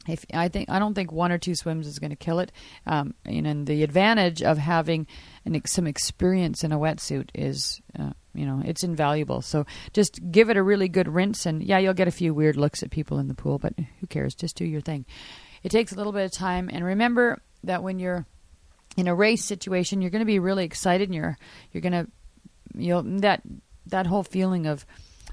if I think I don't think one or two swims is going to kill it. Um, and the advantage of having an, some experience in a wetsuit is, uh, you know, it's invaluable. So just give it a really good rinse, and yeah, you'll get a few weird looks at people in the pool, but who cares? Just do your thing. It takes a little bit of time, and remember that when you're in a race situation, you're going to be really excited, and you're you're going to you'll that that whole feeling of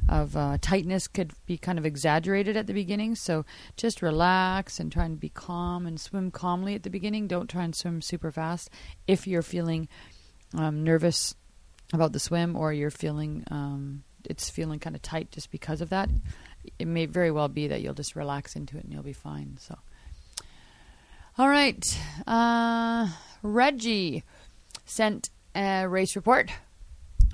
of uh, tightness could be kind of exaggerated at the beginning. So just relax and try and be calm and swim calmly at the beginning. Don't try and swim super fast if you're feeling um, nervous about the swim or you're feeling um, it's feeling kind of tight just because of that. It may very well be that you'll just relax into it and you'll be fine. So, all right, uh, Reggie sent a race report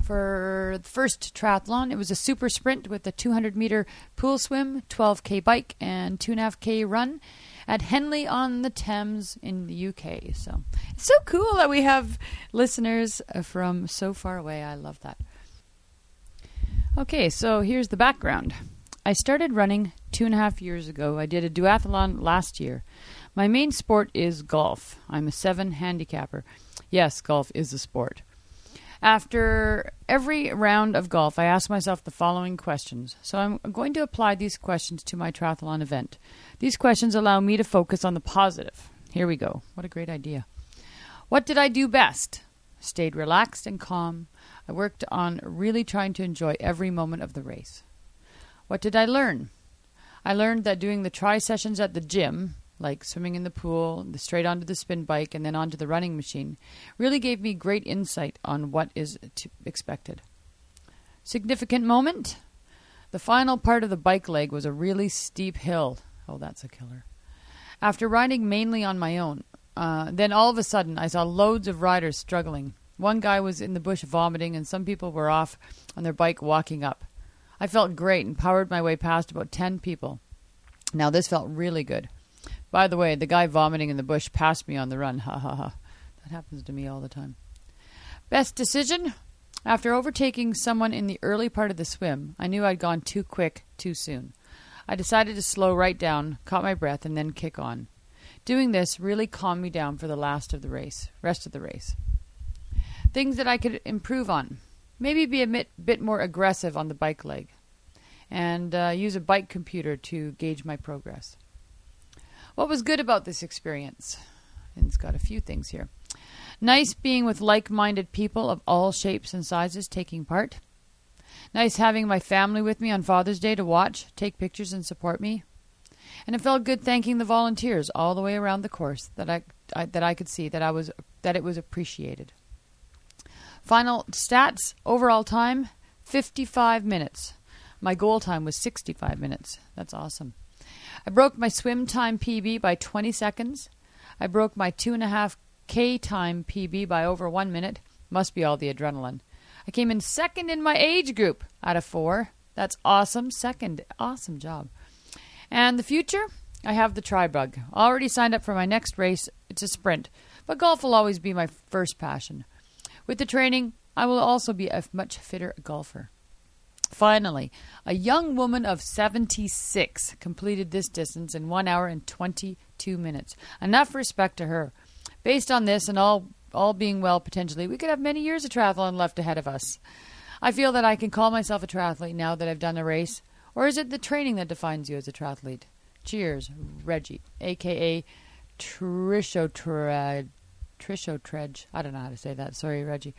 for the first triathlon. It was a super sprint with a 200 meter pool swim, 12k bike, and 2.5k run at Henley on the Thames in the UK. So it's so cool that we have listeners uh, from so far away. I love that. Okay, so here's the background. I started running two and a half years ago. I did a duathlon last year. My main sport is golf. I'm a seven handicapper. Yes, golf is a sport. After every round of golf, I ask myself the following questions. So I'm going to apply these questions to my triathlon event. These questions allow me to focus on the positive. Here we go. What a great idea. What did I do best? Stayed relaxed and calm. I worked on really trying to enjoy every moment of the race. What did I learn? I learned that doing the tri sessions at the gym, like swimming in the pool, straight onto the spin bike, and then onto the running machine, really gave me great insight on what is expected. Significant moment? The final part of the bike leg was a really steep hill. Oh, that's a killer. After riding mainly on my own, uh, then all of a sudden I saw loads of riders struggling. One guy was in the bush vomiting, and some people were off on their bike walking up. I felt great and powered my way past about 10 people. Now, this felt really good. By the way, the guy vomiting in the bush passed me on the run. Ha ha ha. That happens to me all the time. Best decision? After overtaking someone in the early part of the swim, I knew I'd gone too quick too soon. I decided to slow right down, caught my breath, and then kick on. Doing this really calmed me down for the last of the race, rest of the race. Things that I could improve on. Maybe be a bit, more aggressive on the bike leg, and uh, use a bike computer to gauge my progress. What was good about this experience? And it's got a few things here. Nice being with like minded people of all shapes and sizes taking part. Nice having my family with me on Father's Day to watch, take pictures, and support me. And it felt good thanking the volunteers all the way around the course that I, I that I could see that I was that it was appreciated. Final stats: overall time, 55 minutes. My goal time was 65 minutes. That's awesome. I broke my swim time PB by 20 seconds. I broke my 2.5K time PB by over one minute. Must be all the adrenaline. I came in second in my age group out of four. That's awesome. Second. Awesome job. And the future? I have the Tribug. Already signed up for my next race. It's a sprint, but golf will always be my first passion. With the training, I will also be a much fitter golfer. Finally, a young woman of 76 completed this distance in 1 hour and 22 minutes. Enough respect to her. Based on this and all all being well potentially, we could have many years of triathlon left ahead of us. I feel that I can call myself a triathlete now that I've done a race. Or is it the training that defines you as a triathlete? Cheers, Reggie, aka Trisho Trisho I don't know how to say that. Sorry, Reggie.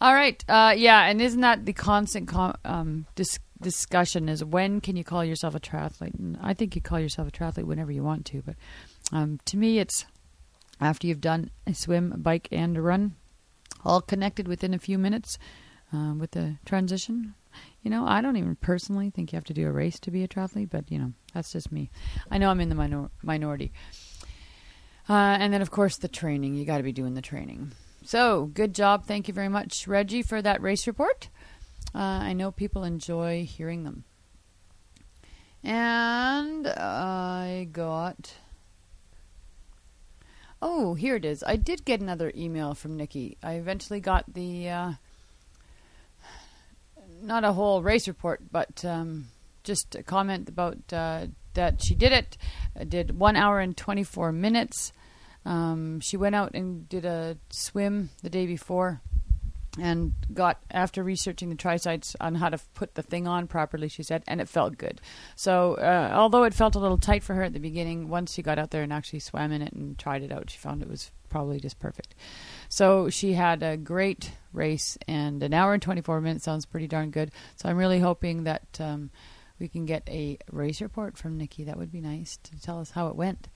All right. Uh, yeah, and isn't that the constant com- um, dis- discussion? Is when can you call yourself a triathlete? And I think you call yourself a triathlete whenever you want to, but um, to me, it's after you've done a swim, a bike, and a run, all connected within a few minutes uh, with the transition. You know, I don't even personally think you have to do a race to be a triathlete, but you know, that's just me. I know I'm in the minor- minority. Uh, and then, of course, the training. You got to be doing the training. So, good job. Thank you very much, Reggie, for that race report. Uh, I know people enjoy hearing them. And I got. Oh, here it is. I did get another email from Nikki. I eventually got the. Uh, not a whole race report, but um, just a comment about uh, that she did it. Uh, did one hour and 24 minutes. Um, she went out and did a swim the day before and got after researching the tri-sites on how to put the thing on properly she said and it felt good so uh, although it felt a little tight for her at the beginning once she got out there and actually swam in it and tried it out she found it was probably just perfect so she had a great race and an hour and 24 minutes sounds pretty darn good so i'm really hoping that um, we can get a race report from nikki that would be nice to tell us how it went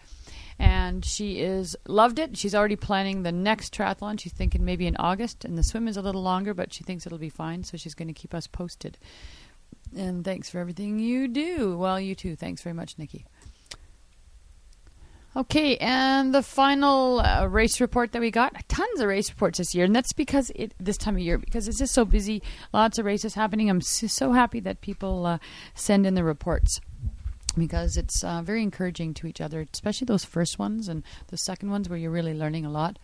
and she is loved it. She's already planning the next triathlon. She's thinking maybe in August, and the swim is a little longer, but she thinks it'll be fine. So she's going to keep us posted. And thanks for everything you do. Well, you too. Thanks very much, Nikki. Okay, and the final uh, race report that we got, tons of race reports this year, and that's because it this time of year because it's just so busy, lots of races happening. I'm so, happy that people uh, send in the reports because it's uh, very encouraging to each other, especially those first ones and the second ones where you're really learning a lot.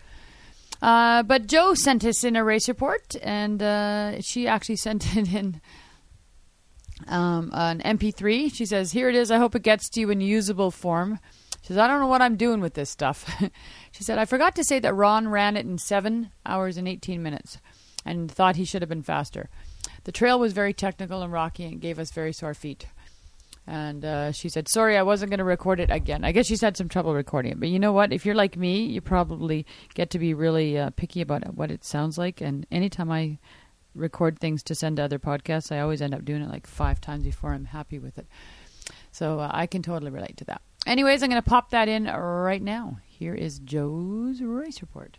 Uh, but Joe sent us in a race report, and uh, she actually sent it in um, an MP3. She says, "Here it is. I hope it gets to you in usable form." She says, "I don't know what I'm doing with this stuff." she said, "I forgot to say that Ron ran it in seven hours and 18 minutes, and thought he should have been faster. The trail was very technical and rocky, and gave us very sore feet." And uh, she said, Sorry, I wasn't going to record it again. I guess she's had some trouble recording it. But you know what? If you're like me, you probably get to be really uh, picky about what it sounds like. And anytime I record things to send to other podcasts, I always end up doing it like five times before I'm happy with it. So uh, I can totally relate to that. Anyways, I'm going to pop that in right now. Here is Joe's race report.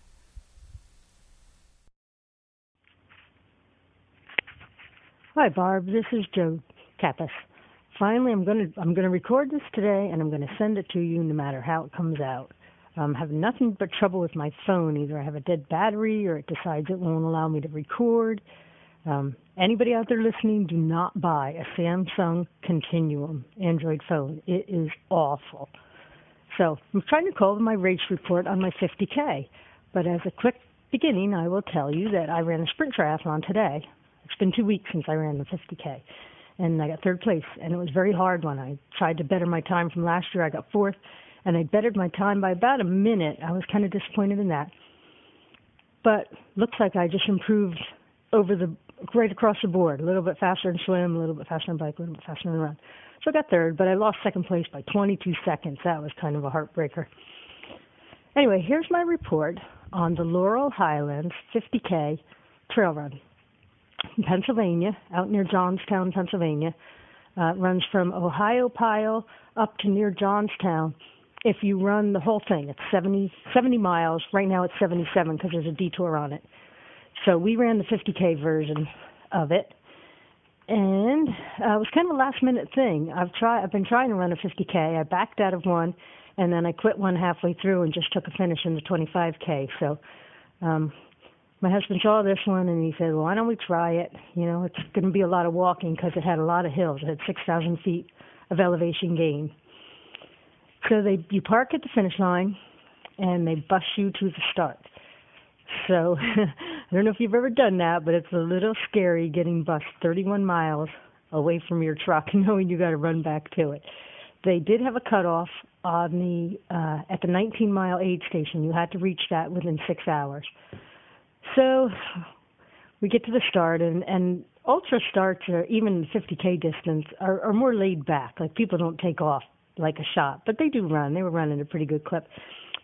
Hi, Barb. This is Joe Kappas finally I'm gonna I'm gonna record this today and I'm gonna send it to you no matter how it comes out. I'm having nothing but trouble with my phone. Either I have a dead battery or it decides it won't allow me to record. Um, anybody out there listening, do not buy a Samsung Continuum Android phone. It is awful. So I'm trying to call my race report on my 50K. But as a quick beginning, I will tell you that I ran a sprint triathlon today. It's been two weeks since I ran the 50K and I got third place. And it was very hard when I tried to better my time from last year. I got fourth, and I bettered my time by about a minute. I was kind of disappointed in that, but looks like I just improved over the right across the board. A little bit faster in swim, a little bit faster in bike, a little bit faster in run. So I got third, but I lost second place by 22 seconds. That was kind of a heartbreaker. Anyway, here's my report on the Laurel Highlands 50K trail run. In Pennsylvania, out near Johnstown, Pennsylvania. Uh, runs from Ohiopyle up to near Johnstown. If you run the whole thing, it's 70, 70 miles. Right now it's 77 because there's a detour on it. So we ran the 50K version of it. And uh, it was kind of a last minute thing. I've tried. I've been trying to run a 50k. I backed out of one, and then I quit one halfway through and just took a finish in the 25k. So um, my husband saw this one and he said, "Well, why don't we try it? You know, it's going to be a lot of walking because it had a lot of hills. It had 6,000 feet of elevation gain." So they you park at the finish line, and they bus you to the start. So I don't know if you've ever done that, but it's a little scary getting bused 31 miles away from your truck, knowing you got to run back to it. They did have a cutoff on the uh, at the 19 mile aid station. You had to reach that within six hours. So we get to the start, and and ultra starts or even 50k distance are, are more laid back. Like people don't take off like a shot, but they do run. They were running a pretty good clip.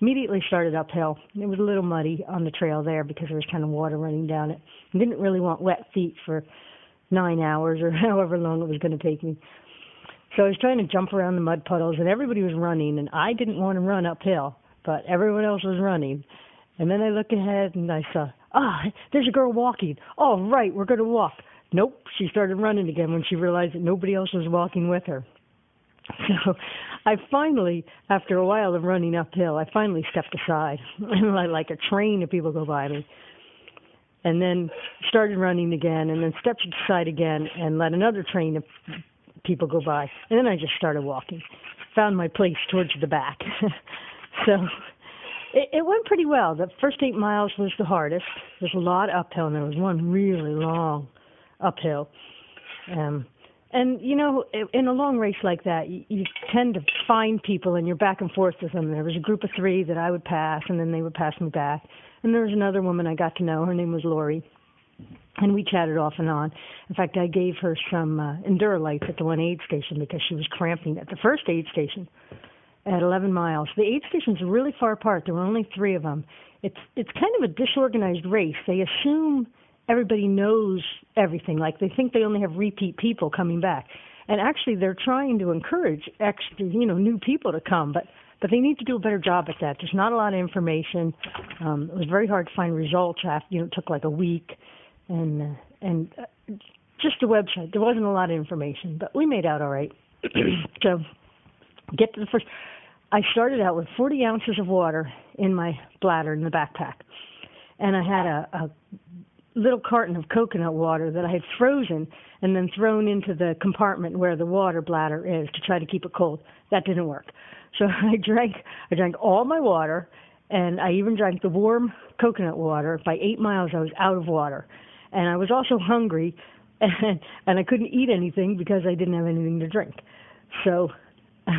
Immediately started uphill. It was a little muddy on the trail there because there was kind of water running down it. I didn't really want wet feet for nine hours or however long it was going to take me. So I was trying to jump around the mud puddles, and everybody was running, and I didn't want to run uphill, but everyone else was running. And then I look ahead and I saw, ah, there's a girl walking. Oh, right, we're going to walk. Nope, she started running again when she realized that nobody else was walking with her. So I finally, after a while of running uphill, I finally stepped aside and like a train of people go by me. And then started running again and then stepped aside again and let another train of people go by. And then I just started walking. Found my place towards the back. so it, it went pretty well. The first eight miles was the hardest. There's a lot uphill and there was one really long uphill. Um and you know, in a long race like that, you, you tend to find people, and you're back and forth with them. There was a group of three that I would pass, and then they would pass me back. And there was another woman I got to know. Her name was Lori, and we chatted off and on. In fact, I gave her some uh, Endurolytes at the one aid station because she was cramping at the first aid station at 11 miles. The aid stations are really far apart. There were only three of them. It's it's kind of a disorganized race. They assume everybody knows everything. Like they think they only have repeat people coming back, and actually they're trying to encourage extra, you know, new people to come, but but they need to do a better job at that. There's not a lot of information. Um, it was very hard to find results. After you know, it took like a week, and uh, and uh, just the website. There wasn't a lot of information, but we made out all right. so get to the first. I started out with 40 ounces of water in my bladder in the backpack, and I had a, a little carton of coconut water that I had frozen and then thrown into the compartment where the water bladder is to try to keep it cold. That didn't work. So I drank I drank all my water and I even drank the warm coconut water. By 8 miles I was out of water. And I was also hungry and and I couldn't eat anything because I didn't have anything to drink. So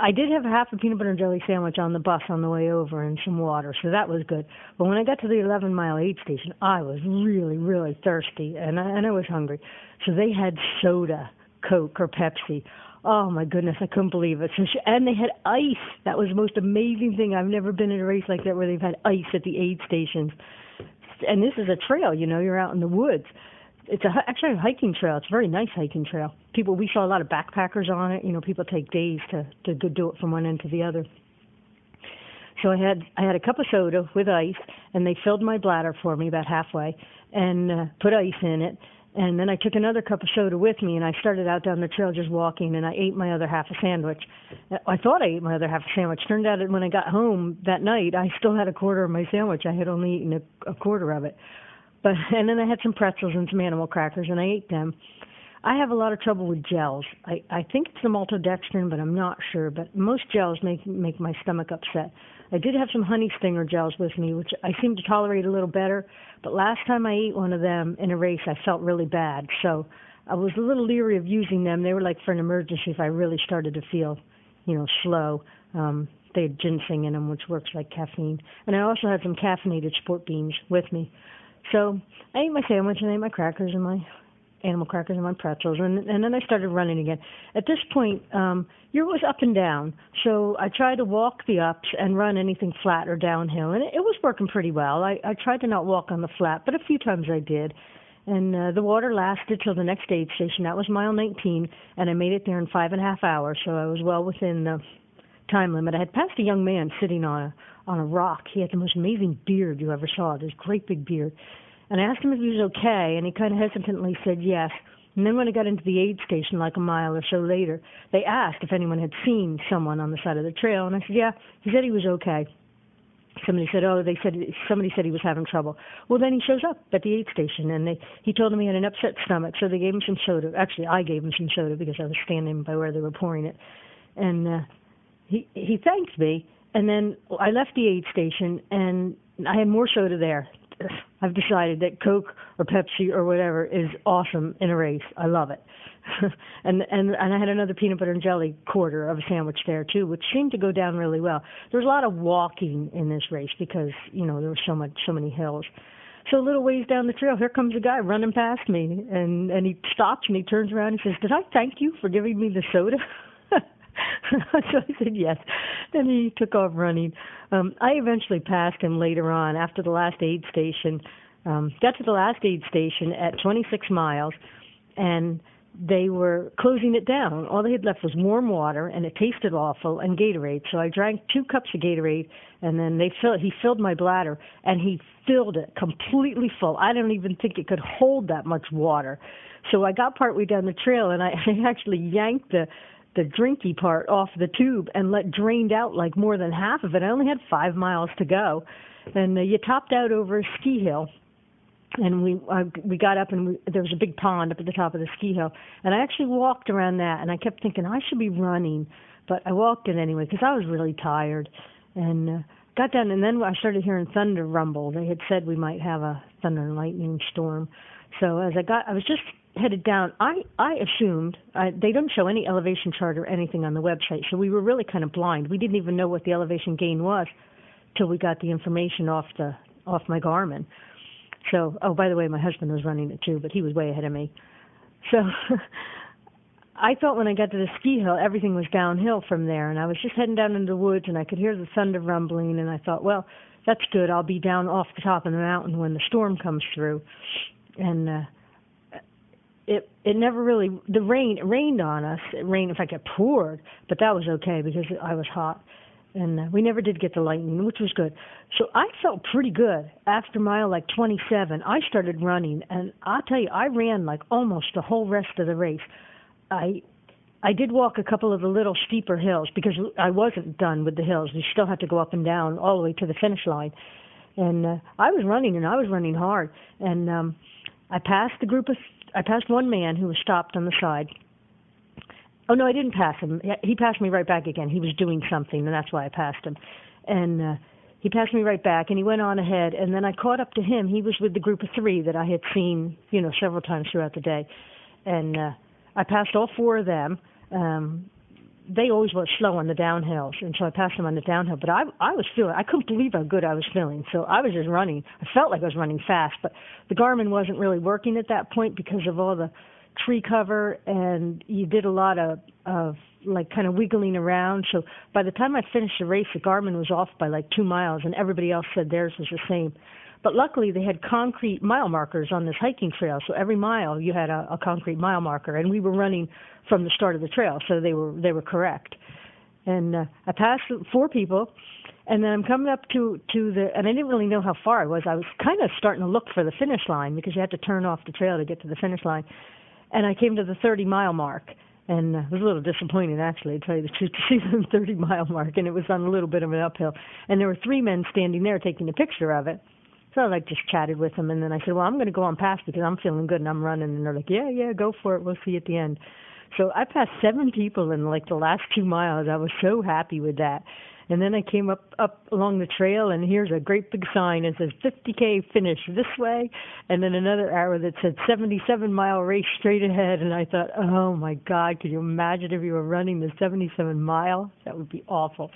I did have half a peanut butter and jelly sandwich on the bus on the way over and some water, so that was good. But when I got to the 11 mile aid station, I was really, really thirsty and I, and I was hungry. So they had soda, Coke, or Pepsi. Oh my goodness, I couldn't believe it. So she, and they had ice. That was the most amazing thing. I've never been in a race like that where they've had ice at the aid stations. And this is a trail, you know, you're out in the woods it's a actually a hiking trail. It's a very nice hiking trail. People we saw a lot of backpackers on it. You know, people take days to to do it from one end to the other. So I had I had a cup of soda with ice, and they filled my bladder for me about halfway, and uh, put ice in it. And then I took another cup of soda with me, and I started out down the trail just walking, and I ate my other half a sandwich. I thought I ate my other half a sandwich. Turned out that when I got home that night, I still had a quarter of my sandwich. I had only eaten a, a quarter of it. But and then I had some pretzels and some animal crackers, and I ate them. I have a lot of trouble with gels. I I think it's the maltodextrin, but I'm not sure. But most gels make make my stomach upset. I did have some honey stinger gels with me, which I seem to tolerate a little better. But last time I ate one of them in a race, I felt really bad. So I was a little leery of using them. They were like for an emergency if I really started to feel, you know, slow. Um, they had ginseng in them, which works like caffeine. And I also had some caffeinated sport beans with me. So I ate my sandwich and I ate my crackers and my animal crackers and my pretzels and and then I started running again. At this point, um you're always up and down. So I tried to walk the ups and run anything flat or downhill and it, it was working pretty well. I, I tried to not walk on the flat, but a few times I did. And uh, the water lasted till the next aid station. That was mile 19, and I made it there in five and a half hours, so I was well within the time limit. I had passed a young man sitting on a on a rock. He had the most amazing beard you ever saw, this great big beard. And I asked him if he was okay, and he kind of hesitantly said yes. And then when I got into the aid station, like a mile or so later, they asked if anyone had seen someone on the side of the trail, and I said, yeah. He said he was okay. Somebody said, oh, they said somebody said he was having trouble. Well, then he shows up at the aid station, and they he told him he had an upset stomach, so they gave him some soda. Actually, I gave him some soda because I was standing by where they were pouring it, and uh, he he thanked me, and then I left the aid station, and I had more soda there. I've decided that Coke or Pepsi or whatever is awesome in a race. I love it. and and and I had another peanut butter and jelly quarter of a sandwich there too, which seemed to go down really well. There was a lot of walking in this race because you know there were so much so many hills. So a little ways down the trail, here comes a guy running past me, and and he stops and he turns around and says, "Did I thank you for giving me the soda?" so I said yes. Then he took off running. Um, I eventually passed him later on after the last aid station. Um, got to the last aid station at 26 miles, and they were closing it down. All they had left was warm water, and it tasted awful, and Gatorade. So I drank two cups of Gatorade, and then they fill, he filled my bladder, and he filled it completely full. I don't even think it could hold that much water. So I got partway down the trail, and I, I actually yanked the the drinky part off the tube and let drained out like more than half of it. I only had five miles to go, and uh, you topped out over a ski hill. And we uh, we got up and we, there was a big pond up at the top of the ski hill. And i actually walked around that and i kept thinking i should be running. But i walked it anyway because i was really tired. And uh, got down and then i started hearing thunder rumble. They had said we might have a thunder and lightning storm. So as i got i was just headed down i i assumed I, they don't show any elevation chart or anything on the website so we were really kind of blind we didn't even know what the elevation gain was till we got the information off the off my garmin so, oh, by the way, my husband was running it too, but he was way ahead of me. So, I thought when I got to the ski hill, everything was downhill from there, and I was just heading down into the woods, and I could hear the thunder rumbling, and I thought, well, that's good. I'll be down off the top of the mountain when the storm comes through, and uh, it it never really the rain it rained on us. It rained, in fact, it poured, but that was okay because I was hot and uh, we never did get the lightning, which was good. So I felt pretty good after mile like 27. I started running, and I'll tell you, I ran like almost the whole rest of the race. I I did walk a couple of the little steeper hills because I wasn't done with the hills. You still had to go up and down all the way to the finish line, and uh, I was running and I was running hard. And um, I passed the group of I passed one man who was stopped on the side Oh no, I didn't pass him. He passed me right back again. He was doing something, and that's why I passed him. And uh, he passed me right back, and he went on ahead. And then I caught up to him. He was with the group of three that I had seen, you know, several times throughout the day. And uh, I passed all four of them. Um, they always went slow on the downhills, and so I passed them on the downhill. But I, I was feeling, I couldn't believe how good I was feeling. So I was just running. I felt like I was running fast, but the Garmin wasn't really working at that point because of all the tree cover and you did a lot of of like kind of wiggling around. So by the time I finished the race, the Garmin was off by like two miles, and everybody else said theirs was the same. But luckily, they had concrete mile markers on this hiking trail. So every mile you had a, a concrete mile marker, and we were running from the start of the trail, so they were they were correct. And uh, I passed four people, and then I'm coming up to to the and I didn't really know how far I was. I was kind of starting to look for the finish line because you had to turn off the trail to get to the finish line and I came to the 30 mile mark. And uh, it was a little disappointing, actually, to tell you the truth, to see the 30 mile mark, and it was on a little bit of an uphill. And there were three men standing there taking a picture of it. So I like just chatted with them, and then I said, "Well, I'm going to go on past because I'm feeling good and I'm running." And they're like, "Yeah, yeah, go for it. We'll see you at the end." So I passed seven people in like the last two miles. I was so happy with that. And then I came up up along the trail, and here's a great big sign. It says 50k finish this way, and then another arrow that said 77 mile race straight ahead. And I thought, oh my God, could you imagine if you were running the 77 mile? That would be awful.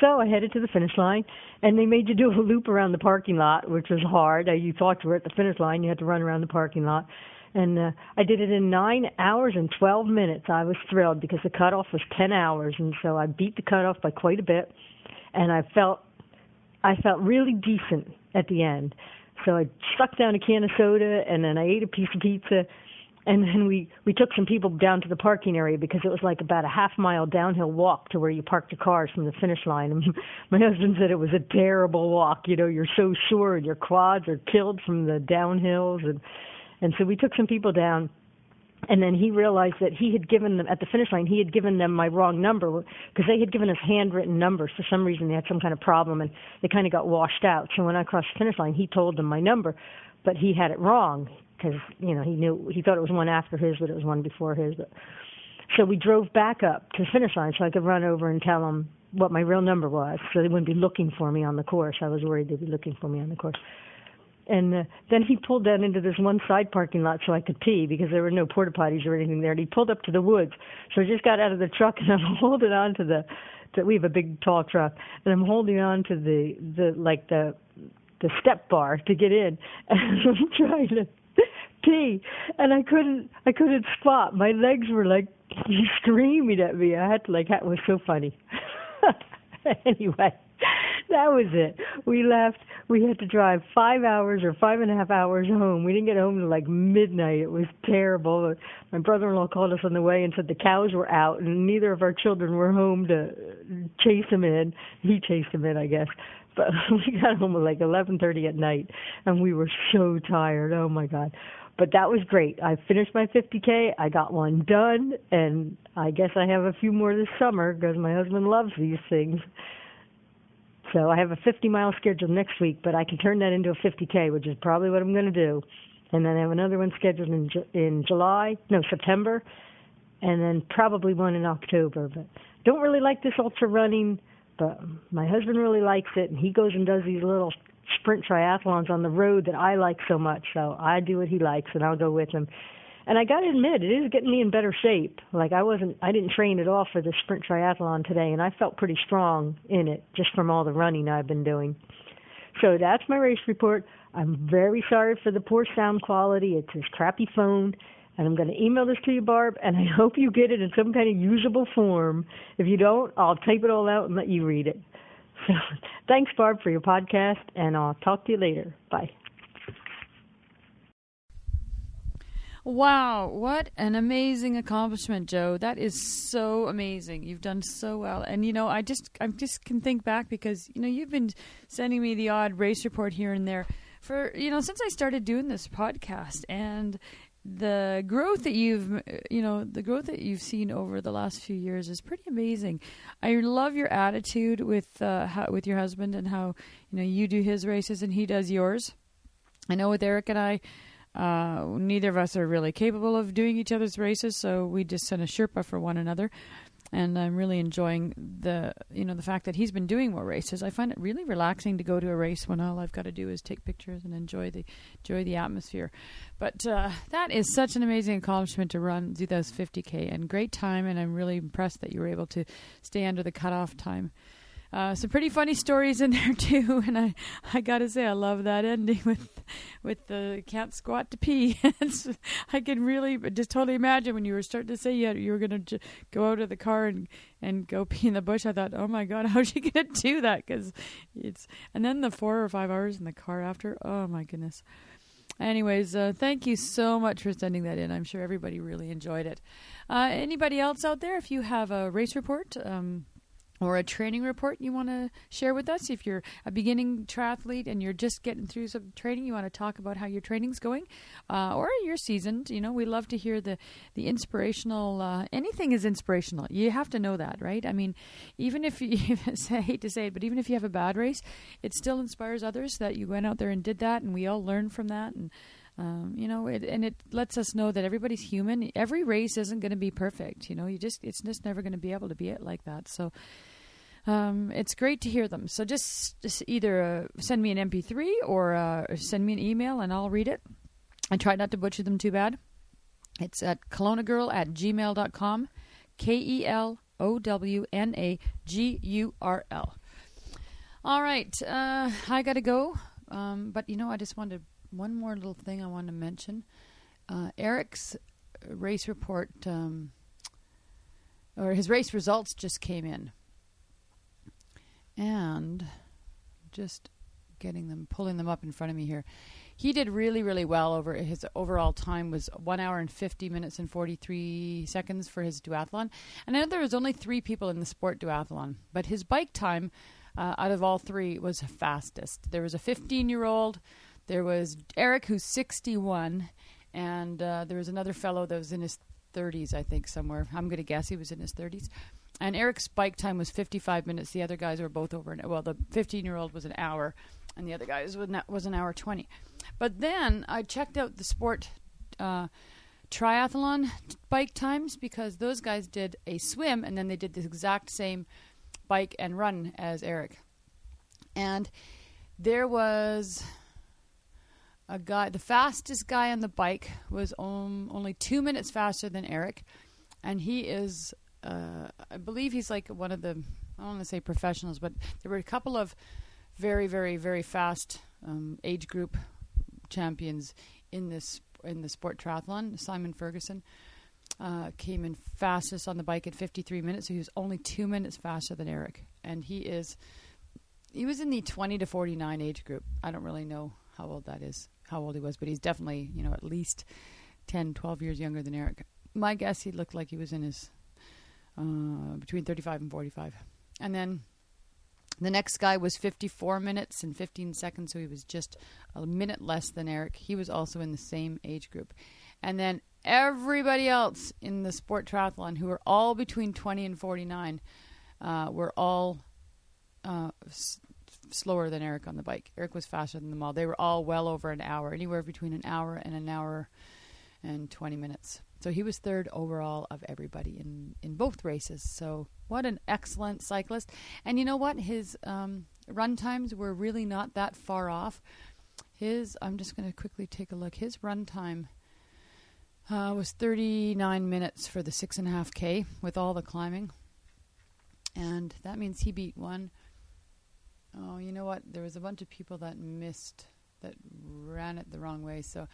So I headed to the finish line, and they made you do a loop around the parking lot, which was hard. You thought you were at the finish line, you had to run around the parking lot and uh, I did it in nine hours and 12 minutes. I was thrilled because the cutoff was 10 hours, and so I beat the cutoff by quite a bit, and I felt I felt really decent at the end. So I stuck down a can of soda, and then I ate a piece of pizza, and then we we took some people down to the parking area because it was like about a half mile downhill walk to where you parked your cars from the finish line. And my husband said it was a terrible walk. You know, you're so sore, and your quads are killed from the downhills, and and so we took some people down. And then he realized that he had given them at the finish line he had given them my wrong number because they had given us handwritten numbers. For some reason they had some kind of problem and they kind of got washed out. So when i crossed the finish line he told them my number but he had it wrong because you know he knew he thought it was one after his but it was one before his but so we drove back up to the finish line so i could run over and tell them what my real number was so they wouldn't be looking for me on the course i was worried they'd be looking for me on the course and uh, then he pulled down into this one side parking lot so I could pee because there were no porta potties or anything there. And he pulled up to the woods, so I just got out of the truck and I'm holding on to the. To, we have a big tall truck, and I'm holding on to the the like the the step bar to get in, and I'm trying to pee, and I couldn't I couldn't squat. My legs were like screaming at me. I had to like that was so funny. anyway, that was it. We left. We had to drive five hours or five and a half hours home. We didn't get home until like midnight. It was terrible. My brother-in-law called us on the way and said the cows were out and neither of our children were home to chase them in. He chased them in, I guess. But we got home at like 11:30 at night, and we were so tired. Oh my God! But that was great. I finished my 50k. I got one done, and I guess I have a few more this summer because my husband loves these things. So I have a 50 mile schedule next week, but I can turn that into a 50k, which is probably what I'm going to do. And then I have another one scheduled in in July, no September, and then probably one in October. But don't really like this ultra running, but my husband really likes it, and he goes and does these little sprint triathlons on the road that I like so much. So I do what he likes, and I'll go with him. And I got to admit, it is getting me in better shape. Like I wasn't, I didn't train at all for the sprint triathlon today, and I felt pretty strong in it just from all the running I've been doing. So that's my race report. I'm very sorry for the poor sound quality. It's this crappy phone, and I'm going to email this to you, Barb, and I hope you get it in some kind of usable form. If you don't, I'll type it all out and let you read it. So thanks, Barb, for your podcast, and I'll talk to you later. Bye. Wow, what an amazing accomplishment, Joe. That is so amazing. You've done so well. And you know, I just I just can think back because, you know, you've been sending me the odd race report here and there for, you know, since I started doing this podcast and the growth that you've you know the growth that you've seen over the last few years is pretty amazing. I love your attitude with uh, how, with your husband and how you know you do his races and he does yours. I know with Eric and I, uh, neither of us are really capable of doing each other's races, so we just send a Sherpa for one another and I'm really enjoying the you know the fact that he's been doing more races. I find it really relaxing to go to a race when all I've got to do is take pictures and enjoy the enjoy the atmosphere. But uh, that is such an amazing accomplishment to run do those 50k and great time, and I'm really impressed that you were able to stay under the cutoff time. Uh, some pretty funny stories in there too, and I, I gotta say I love that ending with, with the can't squat to pee. I can really just totally imagine when you were starting to say you, had, you were gonna j- go out of the car and and go pee in the bush. I thought, oh my god, how's she gonna do that? Because it's and then the four or five hours in the car after. Oh my goodness. Anyways, uh, thank you so much for sending that in. I'm sure everybody really enjoyed it. Uh, anybody else out there, if you have a race report, um, or a training report you want to share with us. If you're a beginning triathlete and you're just getting through some training, you want to talk about how your training's going, uh, or you're seasoned. You know, we love to hear the the inspirational. Uh, anything is inspirational. You have to know that, right? I mean, even if you I hate to say it, but even if you have a bad race, it still inspires others that you went out there and did that, and we all learn from that and. Um, you know, it, and it lets us know that everybody's human. Every race isn't going to be perfect. You know, you just it's just never going to be able to be it like that. So, um, it's great to hear them. So just, just either uh, send me an MP3 or uh, send me an email and I'll read it. I try not to butcher them too bad. It's at kelowna at gmail.com. K E L O W N A G U R L. All right. Uh, I got to go. Um, but, you know, I just wanted one more little thing I want to mention. Uh, Eric's race report, um, or his race results just came in and just getting them, pulling them up in front of me here. He did really, really well over his overall time was one hour and 50 minutes and 43 seconds for his duathlon. And I know there was only three people in the sport duathlon, but his bike time uh, out of all three was fastest. There was a 15 year old, there was Eric, who's 61, and uh, there was another fellow that was in his 30s, I think, somewhere. I'm going to guess he was in his 30s. And Eric's bike time was 55 minutes. The other guys were both over an well, the 15 year old was an hour, and the other guys was, an hour 20. But then I checked out the sport uh, triathlon bike times because those guys did a swim and then they did the exact same bike and run as Eric. And there was a guy, the fastest guy on the bike was um, only two minutes faster than Eric, and he is, uh, I believe he's like one of the, I don't want to say professionals, but there were a couple of very, very, very fast um, age group champions in this in the sport triathlon. Simon Ferguson uh, came in fastest on the bike at 53 minutes, so he was only two minutes faster than Eric, and he is. He was in the 20 to 49 age group. I don't really know how old that is, how old he was, but he's definitely, you know, at least 10, 12 years younger than Eric. My guess, he looked like he was in his uh, between 35 and 45. And then the next guy was 54 minutes and 15 seconds, so he was just a minute less than Eric. He was also in the same age group. And then everybody else in the sport triathlon, who were all between 20 and 49, uh, were all uh, s- slower than Eric on the bike. Eric was faster than them all. They were all well over an hour, anywhere between an hour and an hour and 20 minutes. So he was third overall of everybody in, in both races. So what an excellent cyclist. And you know what? His um, run times were really not that far off. His, I'm just going to quickly take a look. His run time uh, was 39 minutes for the six and a half K with all the climbing. And that means he beat one. Oh, you know what? There was a bunch of people that missed, that ran it the wrong way. So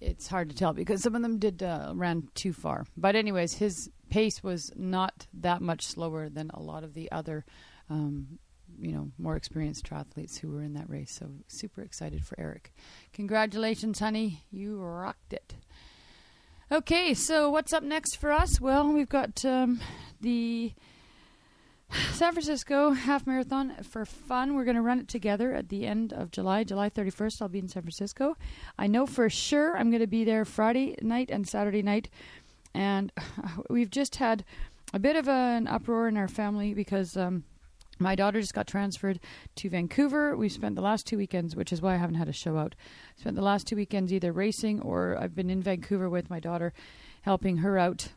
it's hard to tell because some of them did uh, ran too far. But anyways, his pace was not that much slower than a lot of the other, um, you know, more experienced triathletes who were in that race. So super excited for Eric. Congratulations, honey! You rocked it. Okay, so what's up next for us? Well, we've got um, the San Francisco half marathon for fun. We're going to run it together at the end of July, July 31st. I'll be in San Francisco. I know for sure I'm going to be there Friday night and Saturday night. And we've just had a bit of a, an uproar in our family because um, my daughter just got transferred to Vancouver. We've spent the last two weekends, which is why I haven't had a show out. Spent the last two weekends either racing or I've been in Vancouver with my daughter, helping her out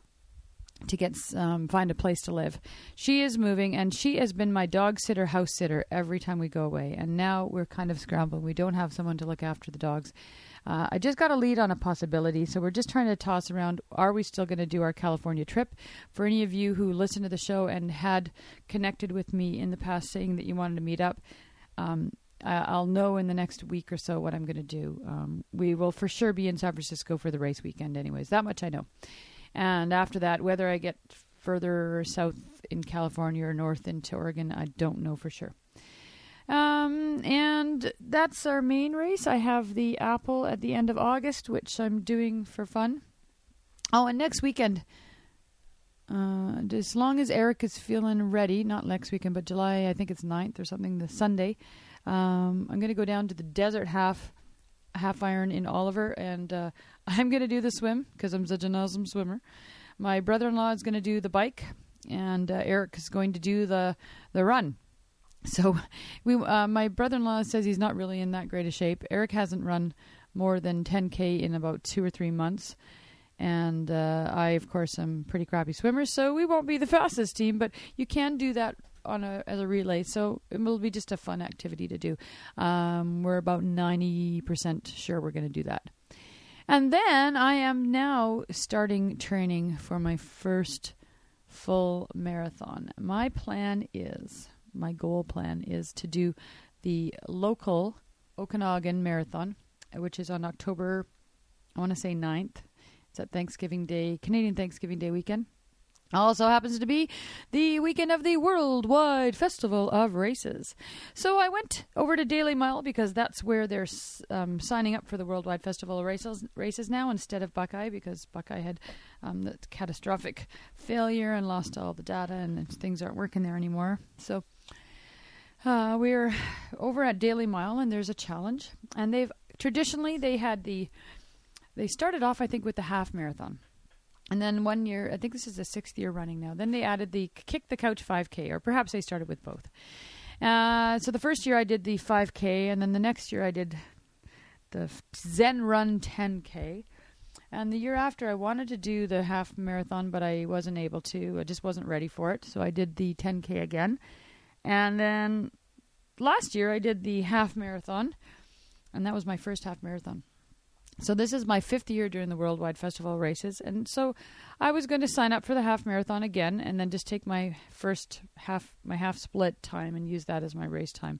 to get um, find a place to live. She is moving, and she has been my dog sitter, house sitter every time we go away. And now we're kind of scrambling. We don't have someone to look after the dogs. Uh, I just got a lead on a possibility, so we're just trying to toss around: Are we still going to do our California trip? For any of you who listen to the show and had connected with me in the past, saying that you wanted to meet up. Um, I'll know in the next week or so what I'm going to do. Um, we will for sure be in San Francisco for the race weekend, anyways. That much I know. And after that, whether I get further south in California or north into Oregon, I don't know for sure. Um, and that's our main race. I have the Apple at the end of August, which I'm doing for fun. Oh, and next weekend, uh, as long as Eric is feeling ready, not next weekend, but July, I think it's 9th or something, the Sunday, um, I'm going to go down to the desert half half iron in Oliver, and uh, I'm going to do the swim because I'm such an awesome swimmer. My brother-in-law is going to do the bike, and uh, Eric is going to do the the run. So, we uh, my brother-in-law says he's not really in that great a shape. Eric hasn't run more than 10k in about two or three months. And uh, I, of course, am pretty crappy swimmer, so we won't be the fastest team. But you can do that on a as a relay, so it will be just a fun activity to do. Um, we're about ninety percent sure we're going to do that, and then I am now starting training for my first full marathon. My plan is my goal plan is to do the local Okanagan Marathon, which is on October, I want to say 9th. It's at Thanksgiving Day, Canadian Thanksgiving Day weekend. Also happens to be the weekend of the Worldwide Festival of Races. So I went over to Daily Mile because that's where they're um, signing up for the Worldwide Festival of Races, races now instead of Buckeye because Buckeye had um, the catastrophic failure and lost all the data and things aren't working there anymore. So uh, we're over at Daily Mile and there's a challenge. And they've traditionally they had the they started off I think with the half marathon. And then one year, I think this is the sixth year running now. Then they added the Kick the Couch 5K, or perhaps they started with both. Uh, so the first year I did the 5K, and then the next year I did the Zen Run 10K. And the year after, I wanted to do the half marathon, but I wasn't able to. I just wasn't ready for it. So I did the 10K again. And then last year, I did the half marathon. and that was my first half marathon. So this is my fifth year during the Worldwide Festival races, and so I was going to sign up for the half marathon again, and then just take my first half my half split time and use that as my race time.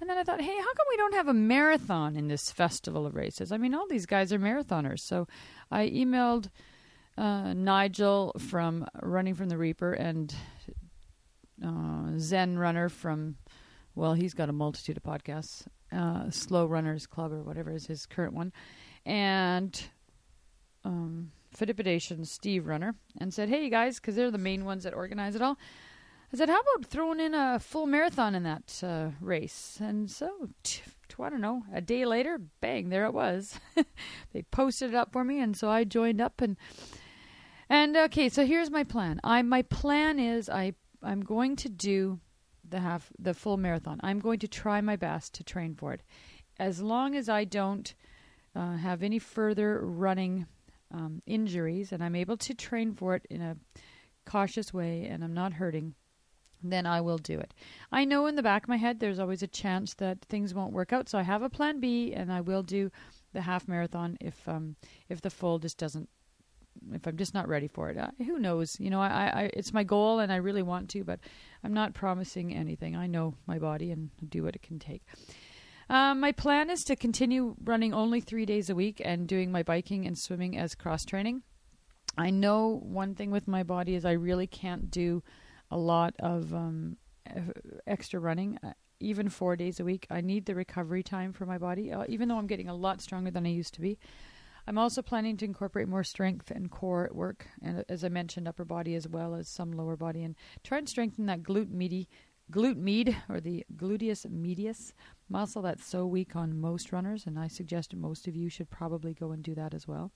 And then I thought, hey, how come we don't have a marathon in this festival of races? I mean, all these guys are marathoners. So I emailed uh, Nigel from Running from the Reaper and uh, Zen Runner from, well, he's got a multitude of podcasts, uh, Slow Runners Club or whatever is his current one, and um, Steve Runner, and said, hey, you guys, because they're the main ones that organize it all. I said, how about throwing in a full marathon in that uh, race? And so, t- t- I don't know, a day later, bang, there it was. they posted it up for me, and so I joined up and. And okay, so here's my plan. I my plan is I I'm going to do the half the full marathon. I'm going to try my best to train for it. As long as I don't uh, have any further running um, injuries and I'm able to train for it in a cautious way and I'm not hurting, then I will do it. I know in the back of my head there's always a chance that things won't work out, so I have a plan B and I will do the half marathon if um, if the full just doesn't if I'm just not ready for it. Uh, who knows? You know, I, I it's my goal and I really want to, but I'm not promising anything. I know my body and do what it can take. Um, my plan is to continue running only three days a week and doing my biking and swimming as cross training. I know one thing with my body is I really can't do a lot of um, extra running, uh, even four days a week. I need the recovery time for my body, uh, even though I'm getting a lot stronger than I used to be. I'm also planning to incorporate more strength and core at work, and as I mentioned, upper body as well as some lower body, and try and strengthen that glute meaty, glute med or the gluteus medius muscle that's so weak on most runners, and I suggest most of you should probably go and do that as well.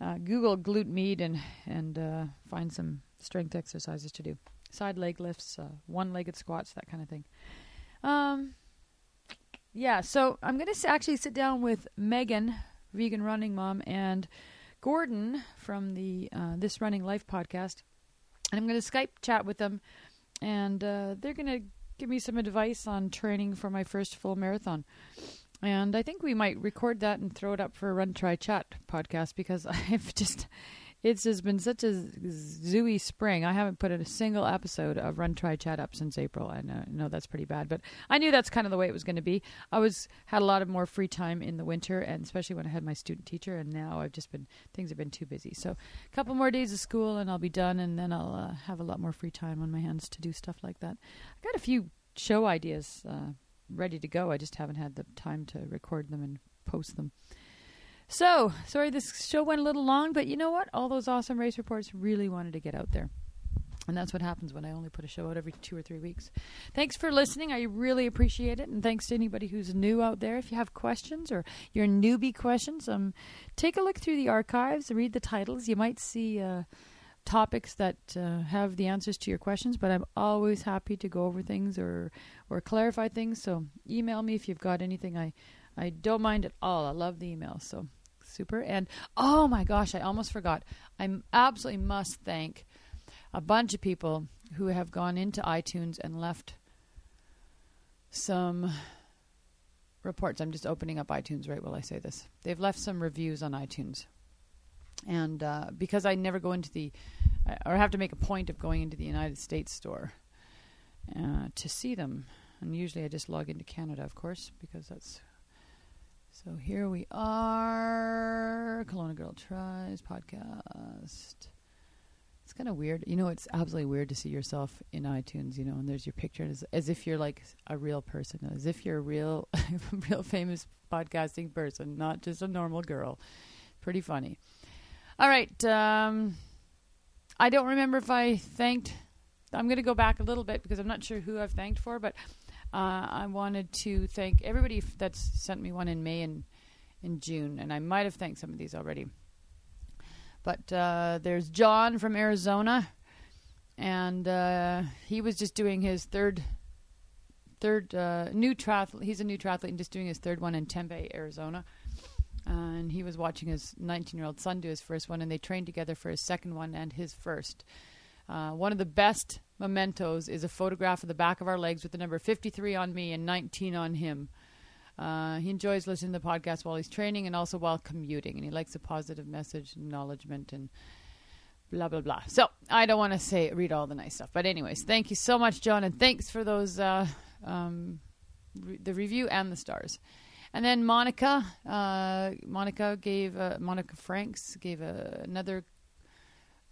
Uh, Google glute med and and uh, find some strength exercises to do. Side leg lifts, uh, one-legged squats, that kind of thing. Um, yeah, so I'm going to actually sit down with Megan vegan running mom, and Gordon from the uh, This Running Life podcast. And I'm going to Skype chat with them, and uh, they're going to give me some advice on training for my first full marathon. And I think we might record that and throw it up for a Run Try Chat podcast because I've just it's just been such a zooey spring. I haven't put in a single episode of Run Try Chat up since April. I know, know that's pretty bad, but I knew that's kind of the way it was going to be. I was had a lot of more free time in the winter, and especially when I had my student teacher. And now I've just been things have been too busy. So a couple more days of school, and I'll be done, and then I'll uh, have a lot more free time on my hands to do stuff like that. I got a few show ideas uh, ready to go. I just haven't had the time to record them and post them. So, sorry this show went a little long, but you know what? All those awesome race reports really wanted to get out there. And that's what happens when I only put a show out every two or three weeks. Thanks for listening. I really appreciate it. And thanks to anybody who's new out there. If you have questions or your newbie questions, um, take a look through the archives, read the titles. You might see uh, topics that uh, have the answers to your questions, but I'm always happy to go over things or, or clarify things. So email me if you've got anything. I, I don't mind at all. I love the emails. So super. And oh my gosh, I almost forgot. I absolutely must thank a bunch of people who have gone into iTunes and left some reports. I'm just opening up iTunes right while I say this. They've left some reviews on iTunes. And uh, because I never go into the, or have to make a point of going into the United States store uh, to see them, and usually I just log into Canada, of course, because that's so here we are. Kelowna Girl Tries podcast. It's kind of weird. You know, it's absolutely weird to see yourself in iTunes, you know, and there's your picture as, as if you're like a real person, as if you're a real, real famous podcasting person, not just a normal girl. Pretty funny. All right. Um, I don't remember if I thanked. I'm going to go back a little bit because I'm not sure who I've thanked for, but uh, I wanted to thank everybody that's sent me one in May and in June, and I might have thanked some of these already. But uh, there's John from Arizona, and uh, he was just doing his third third uh, new triathlete. He's a new triathlete and just doing his third one in Tempe, Arizona. and he was watching his 19 year old son do his first one, and they trained together for his second one and his first. Uh, one of the best mementos is a photograph of the back of our legs with the number 53 on me and 19 on him. Uh, he enjoys listening to the podcast while he's training and also while commuting, and he likes a positive message, acknowledgement, and blah blah blah. So I don't want to say read all the nice stuff, but anyways, thank you so much, John, and thanks for those uh, um, re- the review and the stars. And then Monica, uh, Monica gave uh, Monica Franks gave a, another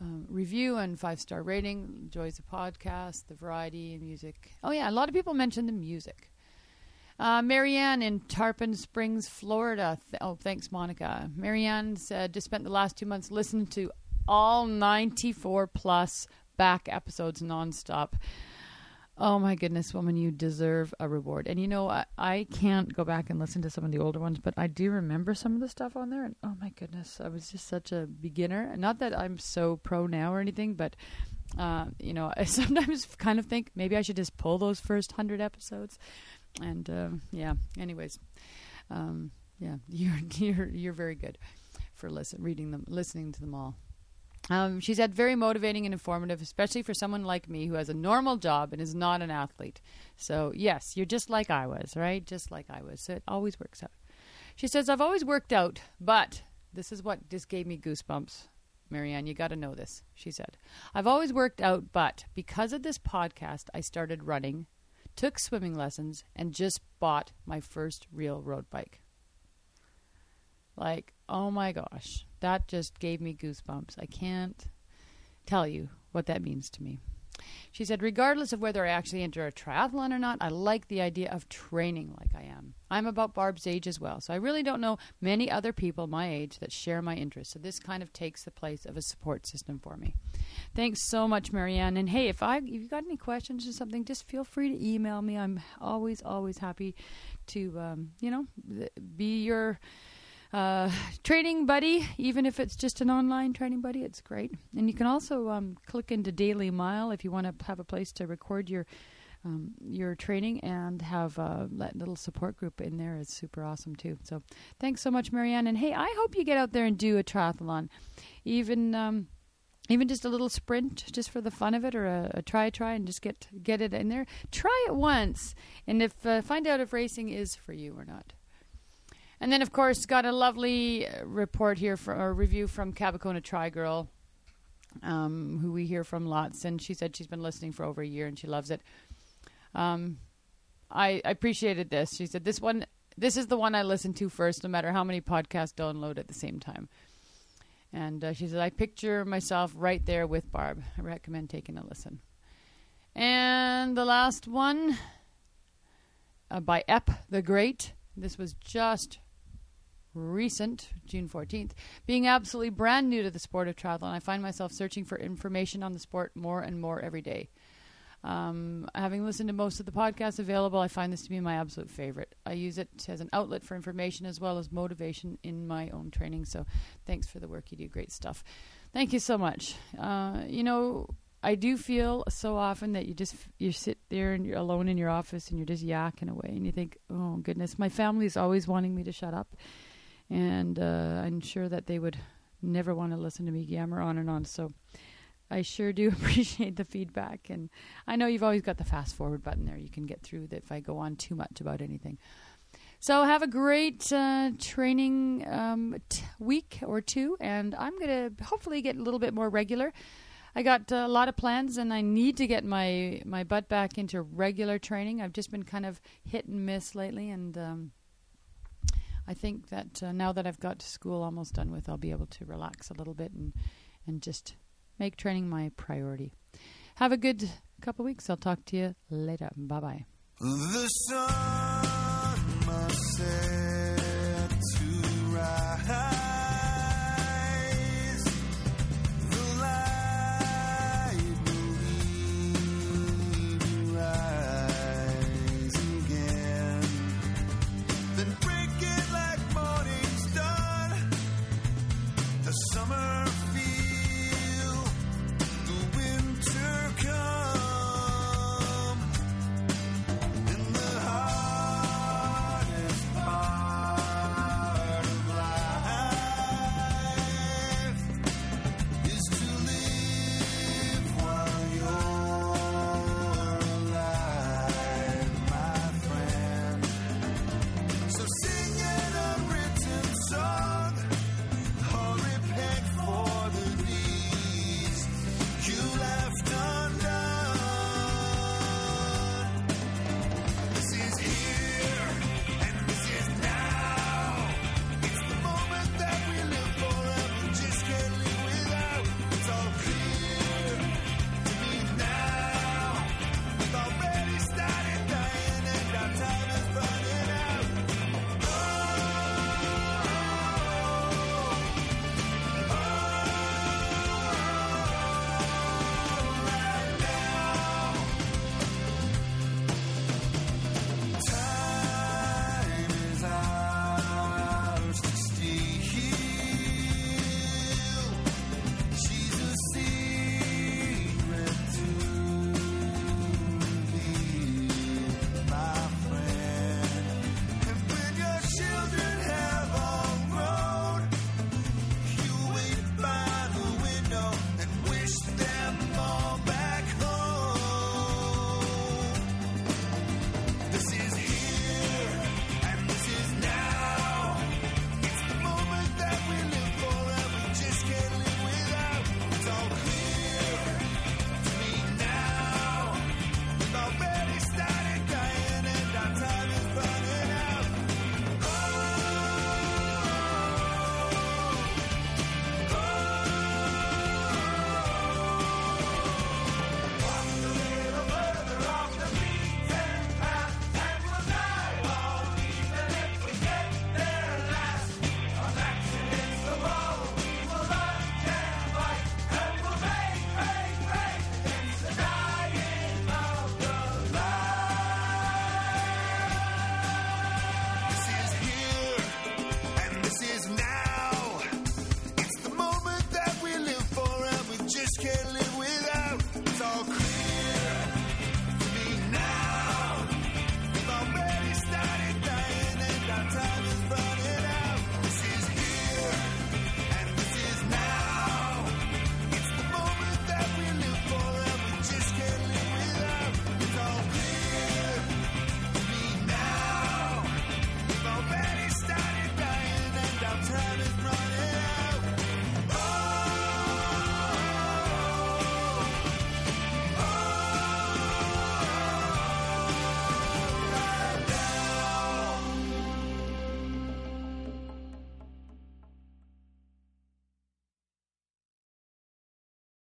um, review and five star rating. Enjoys the podcast, the variety and music. Oh yeah, a lot of people mentioned the music. Uh, Marianne in Tarpon Springs, Florida. Th- oh, thanks, Monica. Marianne said just spent the last two months listening to all 94 plus back episodes nonstop. Oh my goodness, woman, you deserve a reward. And you know, I, I can't go back and listen to some of the older ones, but I do remember some of the stuff on there. And oh my goodness, I was just such a beginner. Not that I'm so pro now or anything, but uh, you know, I sometimes kind of think maybe I should just pull those first hundred episodes. And uh, yeah, anyways, um, yeah, you're you're you're very good for listen reading them, listening to them all. Um, she said, very motivating and informative, especially for someone like me who has a normal job and is not an athlete. So, yes, you're just like I was, right? Just like I was. So it always works out. She says, I've always worked out, but this is what just gave me goosebumps. Marianne, you got to know this, she said. I've always worked out, but because of this podcast, I started running, took swimming lessons, and just bought my first real road bike. Like, oh my gosh, that just gave me goosebumps. I can't tell you what that means to me. She said, regardless of whether I actually enter a triathlon or not, I like the idea of training like I am. I'm about Barb's age as well, so I really don't know many other people my age that share my interests. So this kind of takes the place of a support system for me. Thanks so much, Marianne. And hey, if I if you got any questions or something, just feel free to email me. I'm always always happy to um, you know be your uh, training buddy, even if it's just an online training buddy, it's great. And you can also um, click into Daily Mile if you want to have a place to record your um, your training and have a little support group in there is super awesome too. So thanks so much, Marianne. And hey, I hope you get out there and do a triathlon, even. Um, even just a little sprint, just for the fun of it, or a, a, try, try, and just get get it in there. Try it once, and if uh, find out if racing is for you or not. And then, of course, got a lovely uh, report here for a review from Cabacona Try Girl, um, who we hear from lots. And she said she's been listening for over a year and she loves it. Um, I, I appreciated this. She said this one, this is the one I listen to first, no matter how many podcasts download at the same time. And uh, she said, I picture myself right there with Barb. I recommend taking a listen. And the last one uh, by Ep the Great. This was just recent, June 14th, being absolutely brand new to the sport of triathlon, and I find myself searching for information on the sport more and more every day. Um, having listened to most of the podcasts available, I find this to be my absolute favorite. I use it as an outlet for information as well as motivation in my own training. So, thanks for the work you do. Great stuff. Thank you so much. Uh, you know, I do feel so often that you just you sit there and you're alone in your office and you're just yakking away and you think, oh goodness, my family is always wanting me to shut up, and uh, I'm sure that they would never want to listen to me yammer on and on. So I sure do appreciate the feedback, and I know you've always got the fast forward button there. You can get through if I go on too much about anything. So have a great uh, training um, t- week or two, and I'm going to hopefully get a little bit more regular. I got a lot of plans, and I need to get my my butt back into regular training. I've just been kind of hit and miss lately, and um, I think that uh, now that I've got school almost done with, I'll be able to relax a little bit and and just make training my priority. Have a good couple weeks. I'll talk to you later. Bye bye.